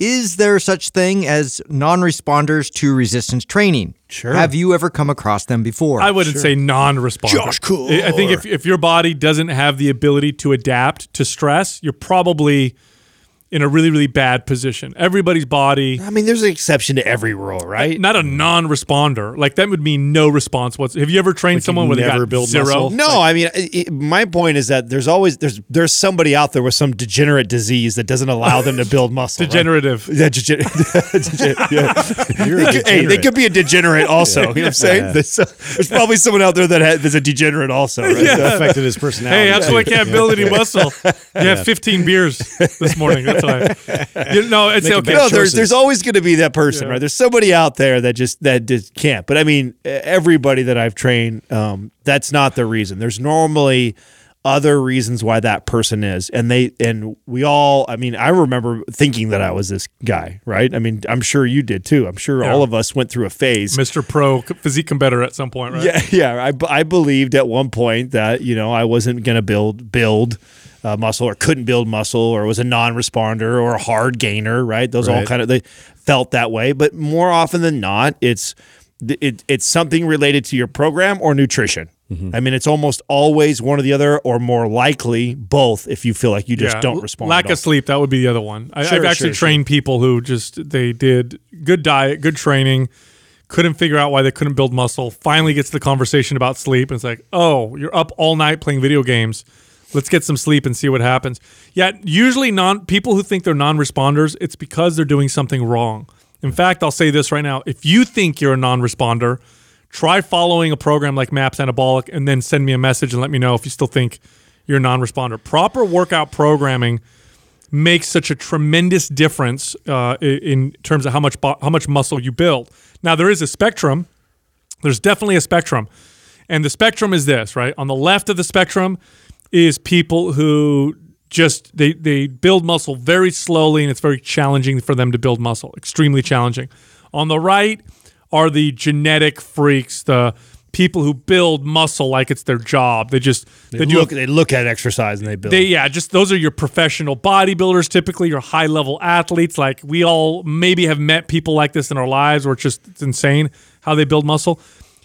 Is there such thing as non-responders to resistance training? Sure. Have you ever come across them before? I wouldn't say non-responder. Josh Cool. I I think if, if your body doesn't have the ability to adapt to stress, you're probably in a really, really bad position. Everybody's body, I mean, there's an exception to every rule, right? not a non-responder. Like that would mean no response. What's have you ever trained someone where they never got build zero? muscle? No, I mean, it, it- my point is that there's always there's there's somebody out there with some degenerate disease that doesn't allow them to build muscle. right? Degenerative. Yeah, degen- degen- yeah. You're a They could- hey, they could be a degenerate also. You know what I'm saying? There's, there's probably someone out there that has, is a degenerate also. Right? That affected his personality. Hey, that's why I can't build any muscle. You had 15 beers this morning. That's why. You know, it's Making okay. No, there's there's always going to be that person, Yeah. right? There's somebody out there that just that just can't. But I mean, everybody that I've trained, um, that's not the reason. There's normally other reasons why that person is, and they and we all. I mean, I remember thinking that I was this guy, right? I mean, I'm sure you did too. I'm sure all of us went through a phase. Mr. Pro physique competitor at some point, right? Yeah, yeah. i, I believed at one point that you know I wasn't going to build build uh, muscle or couldn't build muscle or was a non-responder or a hard gainer. Right? Those all kind of they felt that way. But more often than not, it's it, it's something related to your program or nutrition. I mean, it's almost always one or the other, or more likely both. If you feel like you just Yeah, don't respond. Lack of sleep, that would be the other one. I, Sure, I've actually sure, sure. trained people who just they did good diet, good training, couldn't figure out why they couldn't build muscle. Finally gets the conversation about sleep, and it's like, oh, you're up all night playing video games. Let's get some sleep and see what happens. Yeah, usually non people who think they're non-responders, it's because they're doing something wrong. In fact, I'll say this right now: if you think you're a non-responder, try following a program like Maps Anabolic, and then send me a message and let me know if you still think you're a non-responder. Proper workout programming makes such a tremendous difference uh, in terms of how much bo- how much muscle you build. Now there is a spectrum. There's definitely a spectrum, and the spectrum is this right on the left of the spectrum is people who just they they build muscle very slowly and it's very challenging for them to build muscle extremely challenging on the right are the genetic freaks the people who build muscle like it's their job they just They, they do look, they look at exercise and they build. they yeah, just those are your professional bodybuilders, typically your high level athletes. Like we all maybe have met people like this in our lives, or it's just it's insane how they build muscle.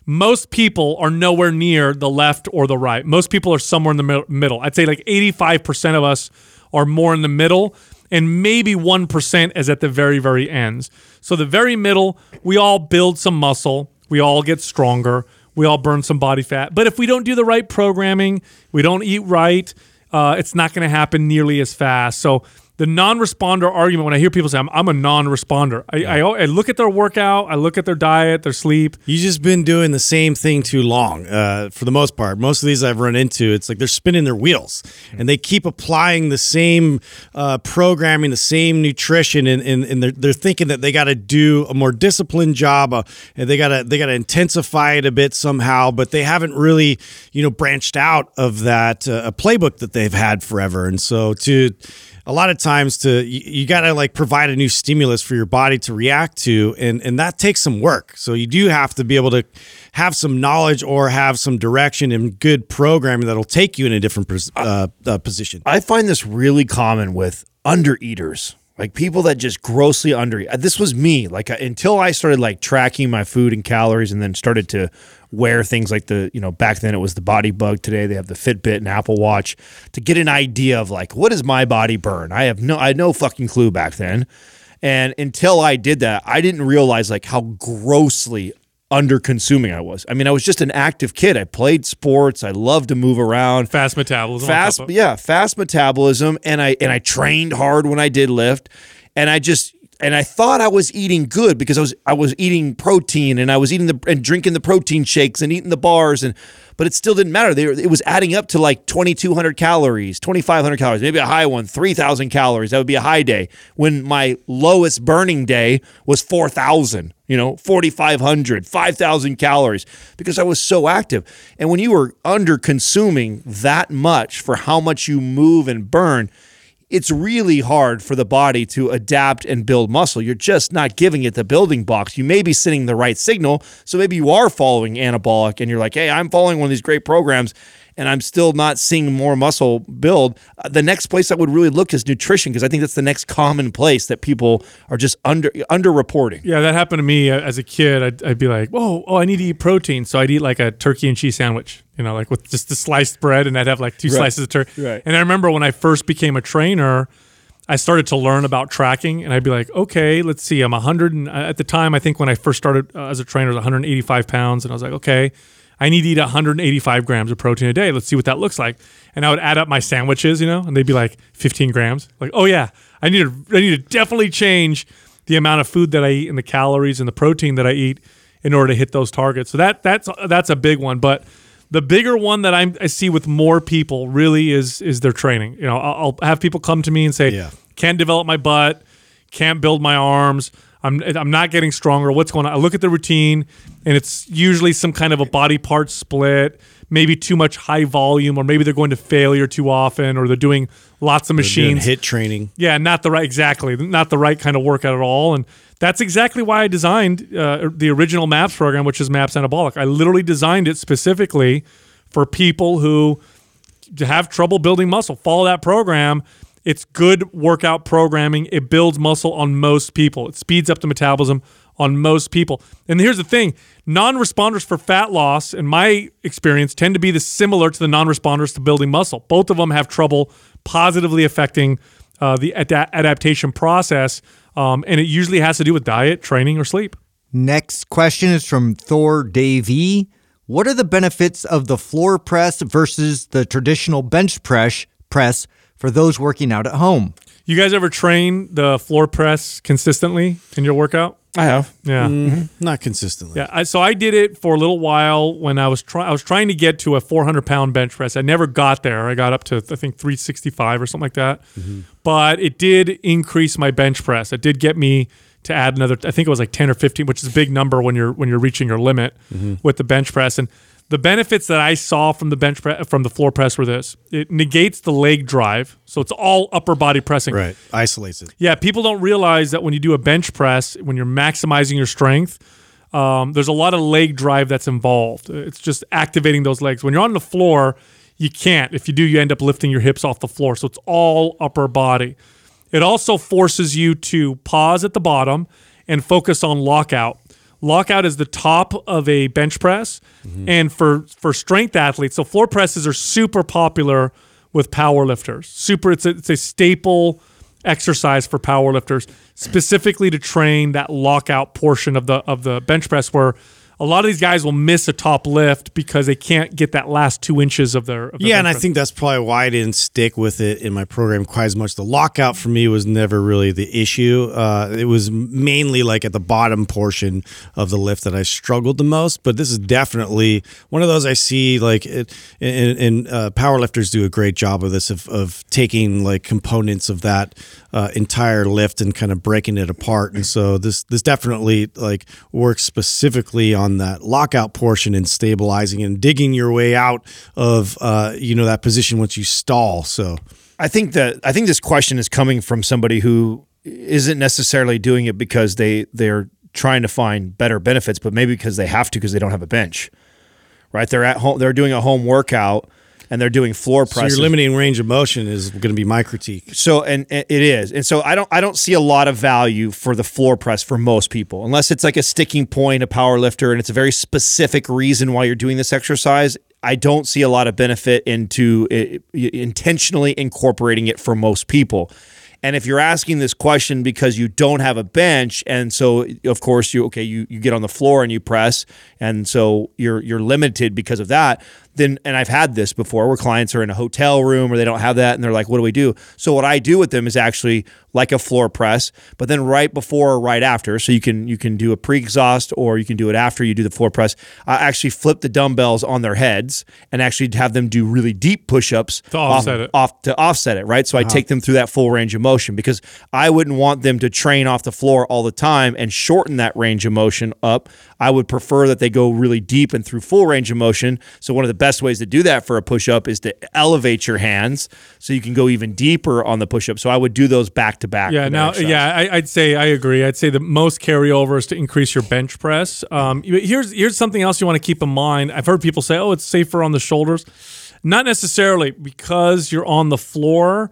Most people are nowhere near the left or the right. Most people are somewhere in the middle. I'd say like 85% of us are more in the middle, and maybe 1% is at the very, very ends. So the very middle, we all build some muscle, we all get stronger, we all burn some body fat. But if we don't do the right programming, we don't eat right, uh, it's not going to happen nearly as fast. So the non-responder argument, when I hear people say I'm, I'm a non-responder, I, I, I look at their workout, I look at their diet, their sleep. You just been doing the same thing too long, uh, for the most part. Most of these I've run into, it's like they're spinning their wheels, and they keep applying the same uh, programming, the same nutrition, and, and, and they're, they're thinking that they got to do a more disciplined job, uh, and they got to they got to intensify it a bit somehow. But they haven't really, you know, branched out of that uh, a playbook that they've had forever, and so to a lot of times to you, you got to like provide a new stimulus for your body to react to and and that takes some work. So you do have to be able to have some knowledge or have some direction and good programming that'll take you in a different uh, uh, position. I find this really common with undereaters, like people that just grossly undereat. Uh, This was me. Like uh, until I started like tracking my food and calories, and then started to wear things like the you know back then it was the BodyBugg. Today they have the Fitbit and Apple Watch to get an idea of like what does my body burn. I have no I had no fucking clue back then. And until I did that, I didn't realize like how grossly under consuming I was. I mean, I was just an active kid. I played sports. I loved to move around Fast metabolism. fast yeah fast metabolism and i and i trained hard when i did lift and i just and i thought i was eating good because i was i was eating protein and i was eating the and drinking the protein shakes and eating the bars and but it still didn't matter. They were, it was adding up to like 2200 calories 2500 calories maybe a high one 3000 calories. That would be a high day when my lowest burning day was 4000 you know 4500 5000 calories because i was so active. And when you were under consuming that much for how much you move and burn it's really hard for the body to adapt and build muscle. You're just not giving it the building blocks. You may be sending the right signal. So maybe you are following anabolic and you're like, hey, I'm following one of these great programs and I'm still not seeing more muscle build. Uh, the next place I would really look is nutrition because I think that's the next common place that people are just under underreporting. Yeah, that happened to me uh, as a kid. I'd, I'd be like, "Whoa, oh, I need to eat protein," so I'd eat like a turkey and cheese sandwich, you know, like with just the sliced bread, and I'd have like two slices of turkey. Right. And I remember when I first became a trainer, I started to learn about tracking, and I'd be like, "Okay, let's see, I'm 100." And, uh, at the time, I think when I first started uh, as a trainer, I was 185 pounds, and I was like, "Okay." I need to eat 185 grams of protein a day. Let's see what that looks like. And I would add up my sandwiches, you know, and they'd be like 15 grams. Like, oh yeah, I need to, I need to definitely change the amount of food that I eat and the calories and the protein that I eat in order to hit those targets. So that that's that's a big one. But the bigger one that I'm, I see with more people really is is their training. You know, I'll, I'll have people come to me and say, Yeah. can't develop my butt, can't build my arms. I'm I'm not getting stronger. What's going on? I look at the routine, and it's usually some kind of a body part split, maybe too much high volume, or maybe they're going to failure too often, or they're doing lots of machines. hit training Yeah, not the right exactly, not the right kind of workout at all. And that's exactly why I designed uh, the original MAPS program, which is MAPS Anabolic. I literally designed it specifically for people who have trouble building muscle. Follow that program, It's good workout programming. It builds muscle on most people. It speeds up the metabolism on most people. And here's the thing non responders for fat loss, in my experience, tend to be the similar to the non responders to building muscle. Both of them have trouble positively affecting uh, the ada- adaptation process. Um, and it usually has to do with diet, training, or sleep. Next question is from Thor Davey. What are the benefits of the floor press versus the traditional bench press press for those working out at home? You guys ever train the floor press consistently in your workout? I have. Yeah. Mm-hmm. Mm-hmm. Not consistently. Yeah, I, so I did it for a little while when I was trying. I was trying to get to a 400 pound bench press. I never got there. I got up to I think 365 or something like that. Mm-hmm. But it did increase my bench press. It did get me to add another. I think it was like 10 or 15, which is a big number when you're when you're reaching your limit with the bench press. And the benefits that I saw from the bench press from the floor press were this: it negates the leg drive, so it's all upper body pressing. Right. Isolates it. Yeah, people don't realize that when you do a bench press, when you're maximizing your strength, um, there's a lot of leg drive that's involved. It's just activating those legs. When you're on the floor, you can't. If you do, you end up lifting your hips off the floor. So it's all upper body. It also forces you to pause at the bottom and focus on lockout. Lockout is the top of a bench press, mm-hmm. and for for strength athletes, so floor presses are super popular with power lifters. Super, it's a, it's a staple exercise for power lifters, specifically to train that lockout portion of the of the bench press where a lot of these guys will miss a top lift because they can't get that last two inches of their. Of their Yeah, and I think that's probably why I didn't stick with it in my program quite as much. The lockout for me was never really the issue. Uh, it was mainly like at the bottom portion of the lift that I struggled the most. But this is definitely one of those I see like it, and, and uh, power lifters do a great job of this of, of taking like components of that uh, entire lift and kind of breaking it apart. And so this this definitely like works specifically on that lockout portion and stabilizing and digging your way out of uh, you know that position once you stall. So I think that I think this question is coming from somebody who isn't necessarily doing it because they they're trying to find better benefits, but maybe because they have to because they don't have a bench. Right? They're at home. They're doing a home workout and they're doing floor so your limiting range of motion is going to be my critique. So and, and it is, and so I don't I don't see a lot of value for the floor press for most people, unless it's like a sticking point, a power lifter, and it's a very specific reason why you're doing this exercise. I don't see a lot of benefit into it, intentionally incorporating it for most people. And if you're asking this question because you don't have a bench, and so of course you okay, you, you get on the floor and you press, and so you're you're limited because of that. Then and I've had this before where clients are in a hotel room or they don't have that and they're like, what do we do? So what I do with them is actually like a floor press, but then right before or right after, so you can you can do a pre-exhaust or you can do it after you do the floor press. I actually flip the dumbbells on their heads and actually have them do really deep push-ups To offset it. off to offset it, right? So I uh-huh. take them through that full range of motion because I wouldn't want them to train off the floor all the time and shorten that range of motion up. I would prefer that they go really deep and through full range of motion. So one of the best ways to do that for a push up is to elevate your hands so you can go even deeper on the push up. So I would do those back to back. Yeah, now, exercise. yeah, I, I'd say I agree. I'd say the most carryover is to increase your bench press. Um, here's here's something else you want to keep in mind. I've heard people say, "Oh, it's safer on the shoulders." Not necessarily because you're on the floor,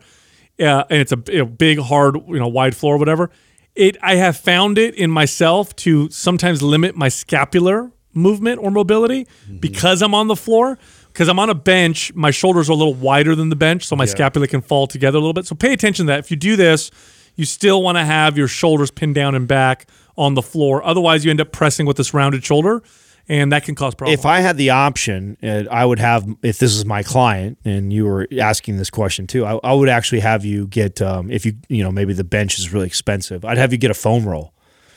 uh, and it's a, you know, big, hard, you know, wide floor, whatever. It I have found it in myself to sometimes limit my scapular movement or mobility because I'm on the floor. Because I'm on a bench, my shoulders are a little wider than the bench, so my scapula can fall together a little bit. So pay attention to that. If you do this, you still want to have your shoulders pinned down and back on the floor. Otherwise, you end up pressing with this rounded shoulder, and that can cause problems. if I had the option, I would have, if this is my client and you were asking this question too, I, I would actually have you get, um, if you, you know, maybe the bench is really expensive, I'd have you get a foam roll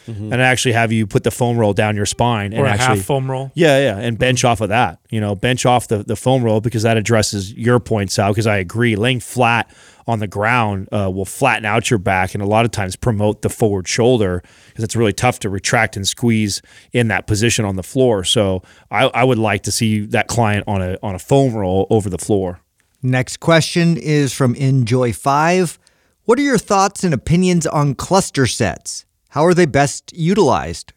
and actually have you put the foam roll down your spine and or a actually, half foam roll. Yeah, yeah, and bench off of that. You know, bench off the, the foam roll because that addresses your points out. Because I agree, laying flat on the ground uh, will flatten out your back and a lot of times promote the forward shoulder because it's really tough to retract and squeeze in that position on the floor. So I, I would like to see that client on a on a foam roll over the floor. Next question is from Enjoy5. What are your thoughts and opinions on cluster sets? How are they best utilized?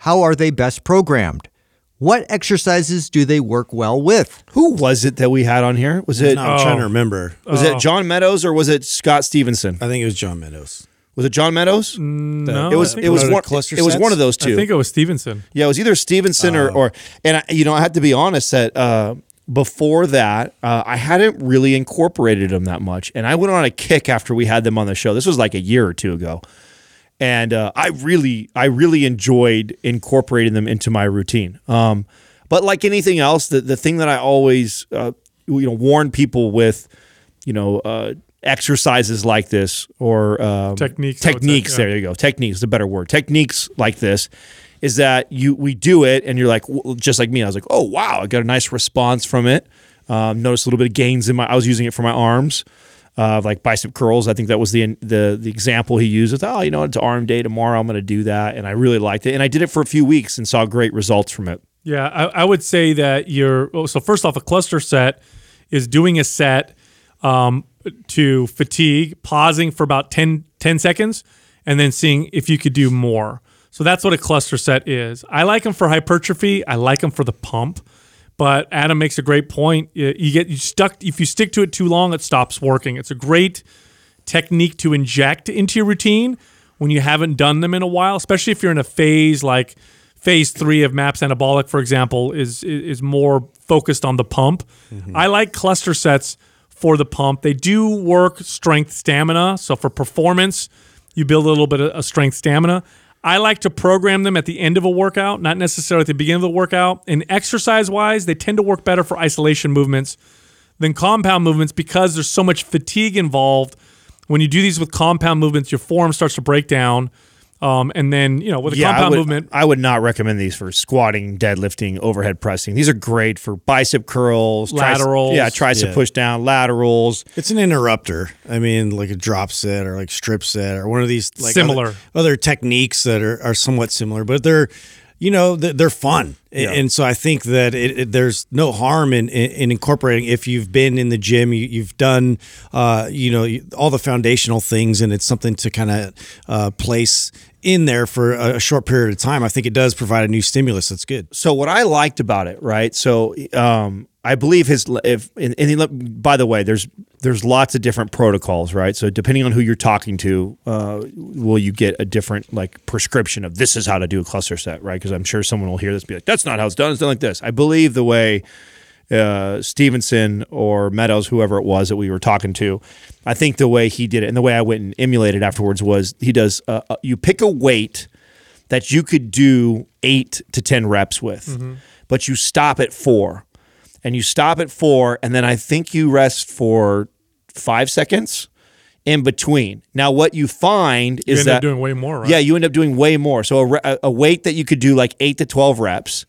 How are they best programmed? What exercises do they work well with? Who was it that we had on here? Was it No, I'm trying to remember. was it John Meadows or was it Scott Stevenson? I think it was John Meadows. Was it John Meadows? No, it was. I think It was One of cluster It was one of those two. I think it was Stevenson. Yeah, it was either Stevenson or, or and I, you know I had to be honest that uh, before that uh, I hadn't really incorporated them that much, and I went on a kick after we had them on the show. This was like a year or two ago, and uh, I really I really enjoyed incorporating them into my routine. Um, but like anything else, the the thing that I always uh, you know warn people with, you know. Uh, exercises like this or um, Techniques, techniques there you go techniques is a better word techniques like this is that you we do it and you're like just like me i was like oh wow i got a nice response from it um, noticed a little bit of gains in my i was using it for my arms uh, like bicep curls i think that was the the the example he used with oh you know it's arm day tomorrow i'm going to do that and i really liked it and i did it for a few weeks and saw great results from it Yeah, I, I would say that you're. So first off, a cluster set is doing a set um, to fatigue, pausing for about 10, 10 seconds, and then seeing if you could do more. So that's what a cluster set is. I like them for hypertrophy. I like them for the pump. But Adam makes a great point. You get you stuck if you stick to it too long, it stops working. It's a great technique to inject into your routine when you haven't done them in a while, especially if you're in a phase like phase three of MAPS Anabolic, for example, is is more focused on the pump. Mm-hmm. I like cluster sets for the pump. They do work strength stamina. So for performance, you build a little bit of, of strength stamina. I like to program them at the end of a workout, not necessarily at the beginning of the workout. And exercise wise, they tend to work better for isolation movements than compound movements because there's so much fatigue involved. When you do these with compound movements, your form starts to break down. Um, and then, you know, with a I compound would, movement, I would not recommend these for squatting, deadlifting, overhead pressing. These are great for bicep curls, tric- Laterals. yeah, tricep Yeah. push down, laterals. It's an interrupter. I mean, like a drop set or like strip set or one of these like Similar. other, other techniques that are, are somewhat similar, but they're you know they're, they're fun, A- and so I think that it, it, there's no harm in, in, in incorporating if you've been in the gym, you, you've done uh, you know all the foundational things, and it's something to kind of uh, place in there for a, short period of time. I think it does provide a new stimulus. That's good. so what I liked about it, right? So um, I believe his if and, by the way, there's there's lots of different protocols, right? So depending on who you're talking to, uh, will you get a different like prescription of this is how to do a cluster set, right? Because I'm sure someone will hear this be like, that's not how it's done. It's done like this. I believe the way uh, Stevenson or Meadows, whoever it was that we were talking to, I think the way he did it and the way I went and emulated afterwards was he does uh, uh, you pick a weight that you could do eight to 10 reps with, but you stop at four. And you stop at four, and then I think you rest for five seconds in between. Now, what you find you is end that up doing way more, right? yeah, you end up doing way more. So a, re- a- a weight that you could do like eight to twelve reps,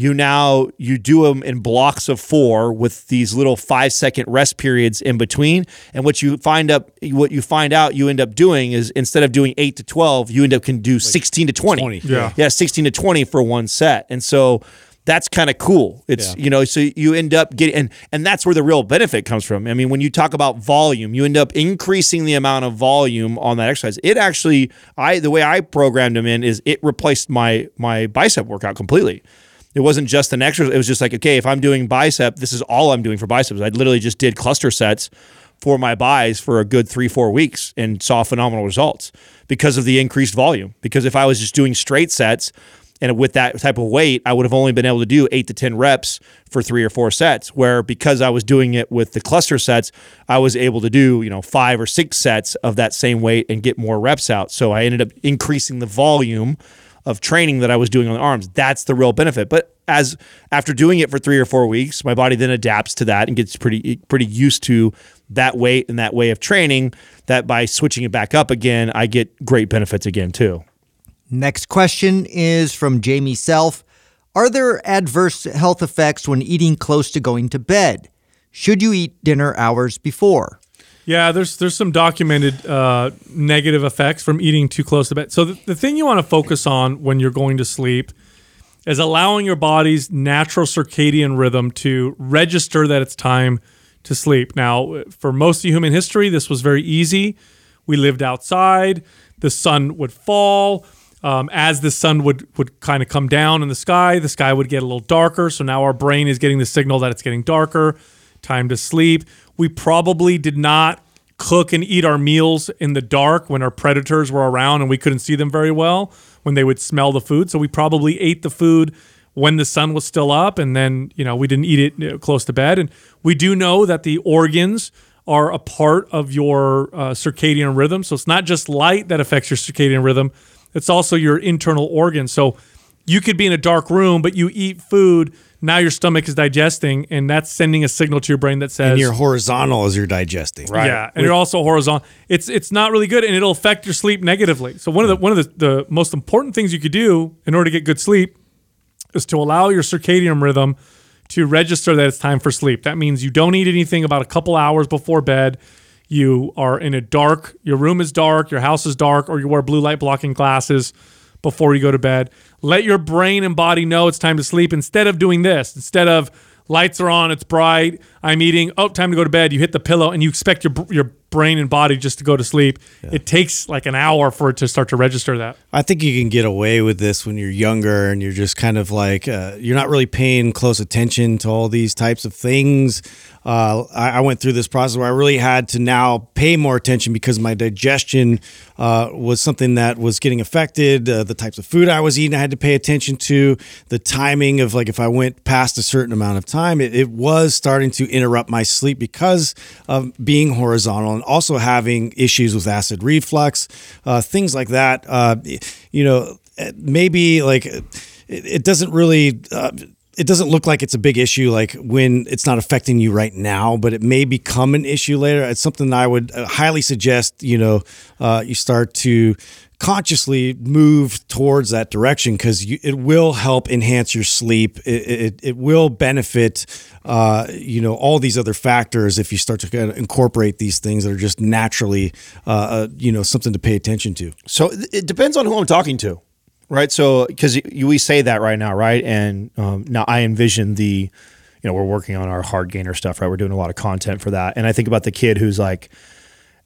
you now you do them in blocks of four with these little five second rest periods in between. And what you find up, what you find out, you end up doing is instead of doing eight to twelve, you end up can do sixteen to twenty. 20, Yeah. yeah, sixteen to twenty for one set. And so. That's kind of cool. It's you know, so you end up getting and and that's where the real benefit comes from. I mean, when you talk about volume, you end up increasing the amount of volume on that exercise. It actually, I the way I programmed them in is it replaced my my bicep workout completely. It wasn't just an exercise. It was just like, okay, if I'm doing bicep, this is all I'm doing for biceps. I literally just did cluster sets for my buys for a good three, four weeks and saw phenomenal results because of the increased volume. Because if I was just doing straight sets and with that type of weight, I would have only been able to do eight to 10 reps for three or four sets. Where because I was doing it with the cluster sets, I was able to do, you know, five or six sets of that same weight and get more reps out. So I ended up increasing the volume of training that I was doing on the arms. That's the real benefit. But as after doing it for three or four weeks, my body then adapts to that and gets pretty pretty used to that weight and that way of training. That by switching it back up again, I get great benefits again too. Next question is from Jamie Self. Are there adverse health effects when eating close to going to bed? Should you eat dinner hours before? Yeah, there's there's some documented uh, negative effects from eating too close to bed. So the, the thing you want to focus on when you're going to sleep is allowing your body's natural circadian rhythm to register that it's time to sleep. Now, for most of human history, this was very easy. We lived outside. The sun would fall. Um, as the sun would would kind of come down in the sky, the sky would get a little darker. So now our brain is getting the signal that it's getting darker. Time to sleep. We probably did not cook and eat our meals in the dark when our predators were around and we couldn't see them very well when they would smell the food. So we probably ate the food when the sun was still up and then, you know, we didn't eat it close to bed. And we do know that the organs are a part of your uh, circadian rhythm. So it's not just light that affects your circadian rhythm, it's also your internal organs. So you could be in a dark room, but you eat food. Now your stomach is digesting, and that's sending a signal to your brain that says and you're horizontal as you're digesting. Right. yeah, and you're also horizontal. It's it's not really good, and it'll affect your sleep negatively. So one of the hmm. one of the, the most important things you could do in order to get good sleep is to allow your circadian rhythm to register that it's time for sleep. That means you don't eat anything about a couple hours before bed. You are in a dark, your room is dark, your house is dark, or you wear blue light blocking glasses before you go to bed. Let your brain and body know it's time to sleep instead of doing this. Instead of lights are on, it's bright, I'm eating, oh, time to go to bed. You hit the pillow and you expect your your brain and body just to go to sleep. It takes like an hour for it to start to register that. I think you can get away with this when you're younger and you're just kind of like uh, you're not really paying close attention to all these types of things. Uh, I, I went through this process where I really had to now pay more attention because my digestion uh, was something that was getting affected. Uh, the types of food I was eating, I had to pay attention to. The timing of like if I went past a certain amount of time, it, it was starting to interrupt my sleep because of being horizontal and also having issues with acid reflux, uh, things like that. Uh, you know, maybe like it, doesn't really. Uh, it doesn't look like it's a big issue like when it's not affecting you right now but it may become an issue later it's something i would uh, highly suggest you know uh, you start to consciously move towards that direction because it will help enhance your sleep it, it, it will benefit uh, you know all these other factors if you start to kind of incorporate these things that are just naturally uh, uh, you know something to pay attention to So it depends on who I'm talking to, right? So because we say that right now, right? And um, now I envision the, you know, we're working on our hard gainer stuff, right? We're doing a lot of content for that, and I think about the kid who's like.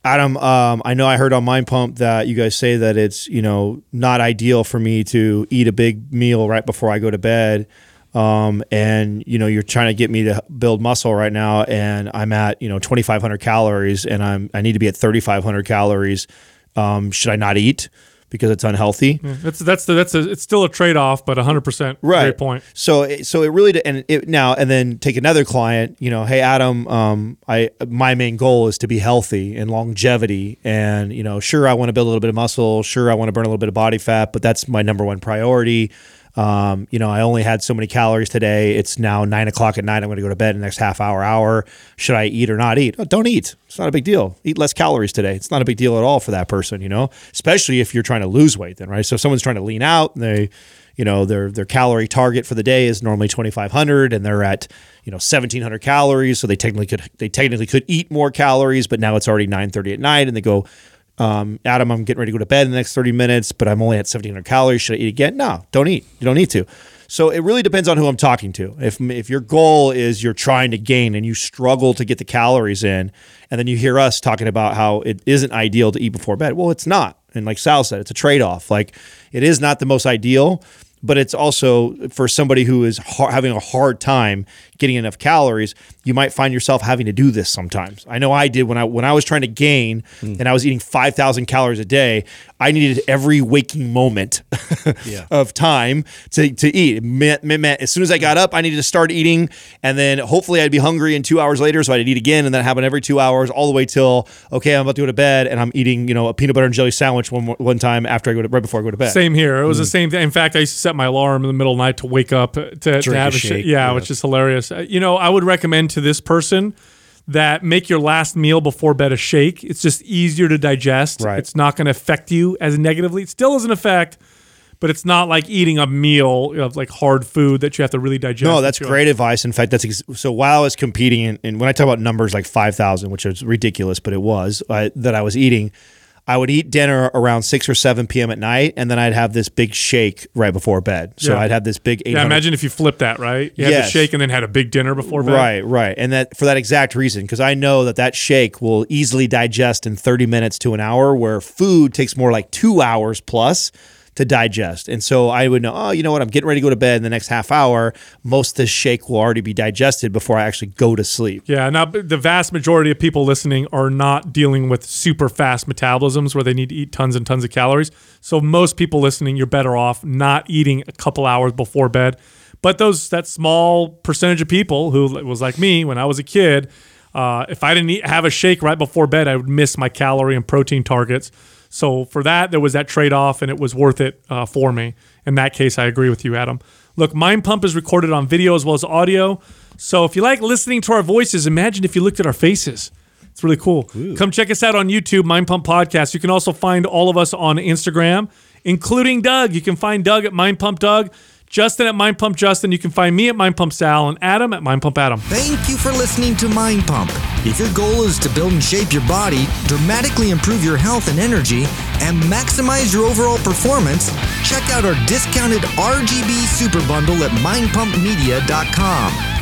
Adam, um, I know I heard on Mind Pump that you guys say that it's you know not ideal for me to eat a big meal right before I go to bed, um, and you know you're trying to get me to build muscle right now, and I'm at you know 2,500 calories, and I'm I need to be at 3,500 calories. Um, should I not eat because it's unhealthy? That's that's the, that's a, it's still a trade off, but 100 percent great point. So, it- so it really, and it now and then take another client. You know, hey Adam, um, I my main goal is to be healthy and longevity, and you know, sure I want to build a little bit of muscle, sure I want to burn a little bit of body fat, but that's my number one priority. Um, you know, I only had so many calories today. It's now nine o'clock at night. I'm going to go to bed in the next half hour, hour. Should I eat or not eat? Oh, don't eat. It's not a big deal. Eat less calories today. It's not a big deal at all for that person, you know, especially if you're trying to lose weight then, right? So if someone's trying to lean out and they, you know, their, their calorie target for the day is normally 2,500 and they're at, you know, 1700 calories. So they technically could, they technically could eat more calories, but now it's already 930 at night and they go, um, Adam, I'm getting ready to go to bed in the next 30 minutes, but I'm only at 1700 calories. Should I eat again? No, don't eat. You don't need to. So it really depends on who I'm talking to. If if your goal is you're trying to gain and you struggle to get the calories in, and then you hear us talking about how it isn't ideal to eat before bed, well, it's not. And like Sal said, it's a trade off. Like it is not the most ideal, but it's also for somebody who is har having a hard time getting enough calories. You might find yourself having to do this sometimes. I know I did when I when I was trying to gain and I was eating five thousand calories a day. I needed every waking moment of time to, to eat. It meant, meant, as soon as I got up, I needed to start eating, and then hopefully I'd be hungry in two hours later, so I'd eat again, and that happened every two hours, all the way till okay, I'm about to go to bed, and I'm eating you know a peanut butter and jelly sandwich one one time after I go to right before I go to bed. Same here. It was Mm. the same thing. In fact, I used to set my alarm in the middle of the night to wake up to, to have a shake. shake, Yeah, yeah. which is hilarious. Uh, You know, I would recommend to this person that make your last meal before bed a shake. It's just easier to digest. Right. It's not going to affect you as negatively. It still doesn't affect, but it's not like eating a meal of like hard food that you have to really digest. No, that's great advice. In fact, that's ex- so. While I was competing, and, when I talk about numbers like five thousand, which is ridiculous, but it was uh, that I was eating. I would eat dinner around six or seven p.m. at night, and then I'd have this big shake right before bed. So Yeah. I'd have this big eight Yeah, imagine if you flipped that, right? You had the shake and then had a big dinner before bed. Right, right, and that for that exact reason, because I know that that shake will easily digest in thirty minutes to an hour, where food takes more like two hours plus to digest. And so I would know, oh, you know what, I'm getting ready to go to bed in the next half hour. Most of this shake will already be digested before I actually go to sleep. Yeah, now the vast majority of people listening are not dealing with super fast metabolisms where they need to eat tons and tons of calories. So most people listening, you're better off not eating a couple hours before bed. But those that small percentage of people who was like me when I was a kid, uh, if I didn't eat, have a shake right before bed, I would miss my calorie and protein targets. So for that, there was that trade off, and it was worth it uh, for me. In that case, I agree with you, Adam. Look, Mind Pump is recorded on video as well as audio. So if you like listening to our voices, imagine if you looked at our faces. It's really cool. Come check us out on YouTube, Mind Pump Podcast. You can also find all of us on Instagram, including Doug. You can find Doug at Mind Pump Doug, Justin at Mind Pump Justin. You can find me at Mind Pump Sal, and Adam at Mind Pump Adam. Thank you for listening to Mind Pump. If your goal is to build and shape your body, dramatically improve your health and energy, and maximize your overall performance, check out our discounted RGB Super Bundle at mindpumpmedia.com.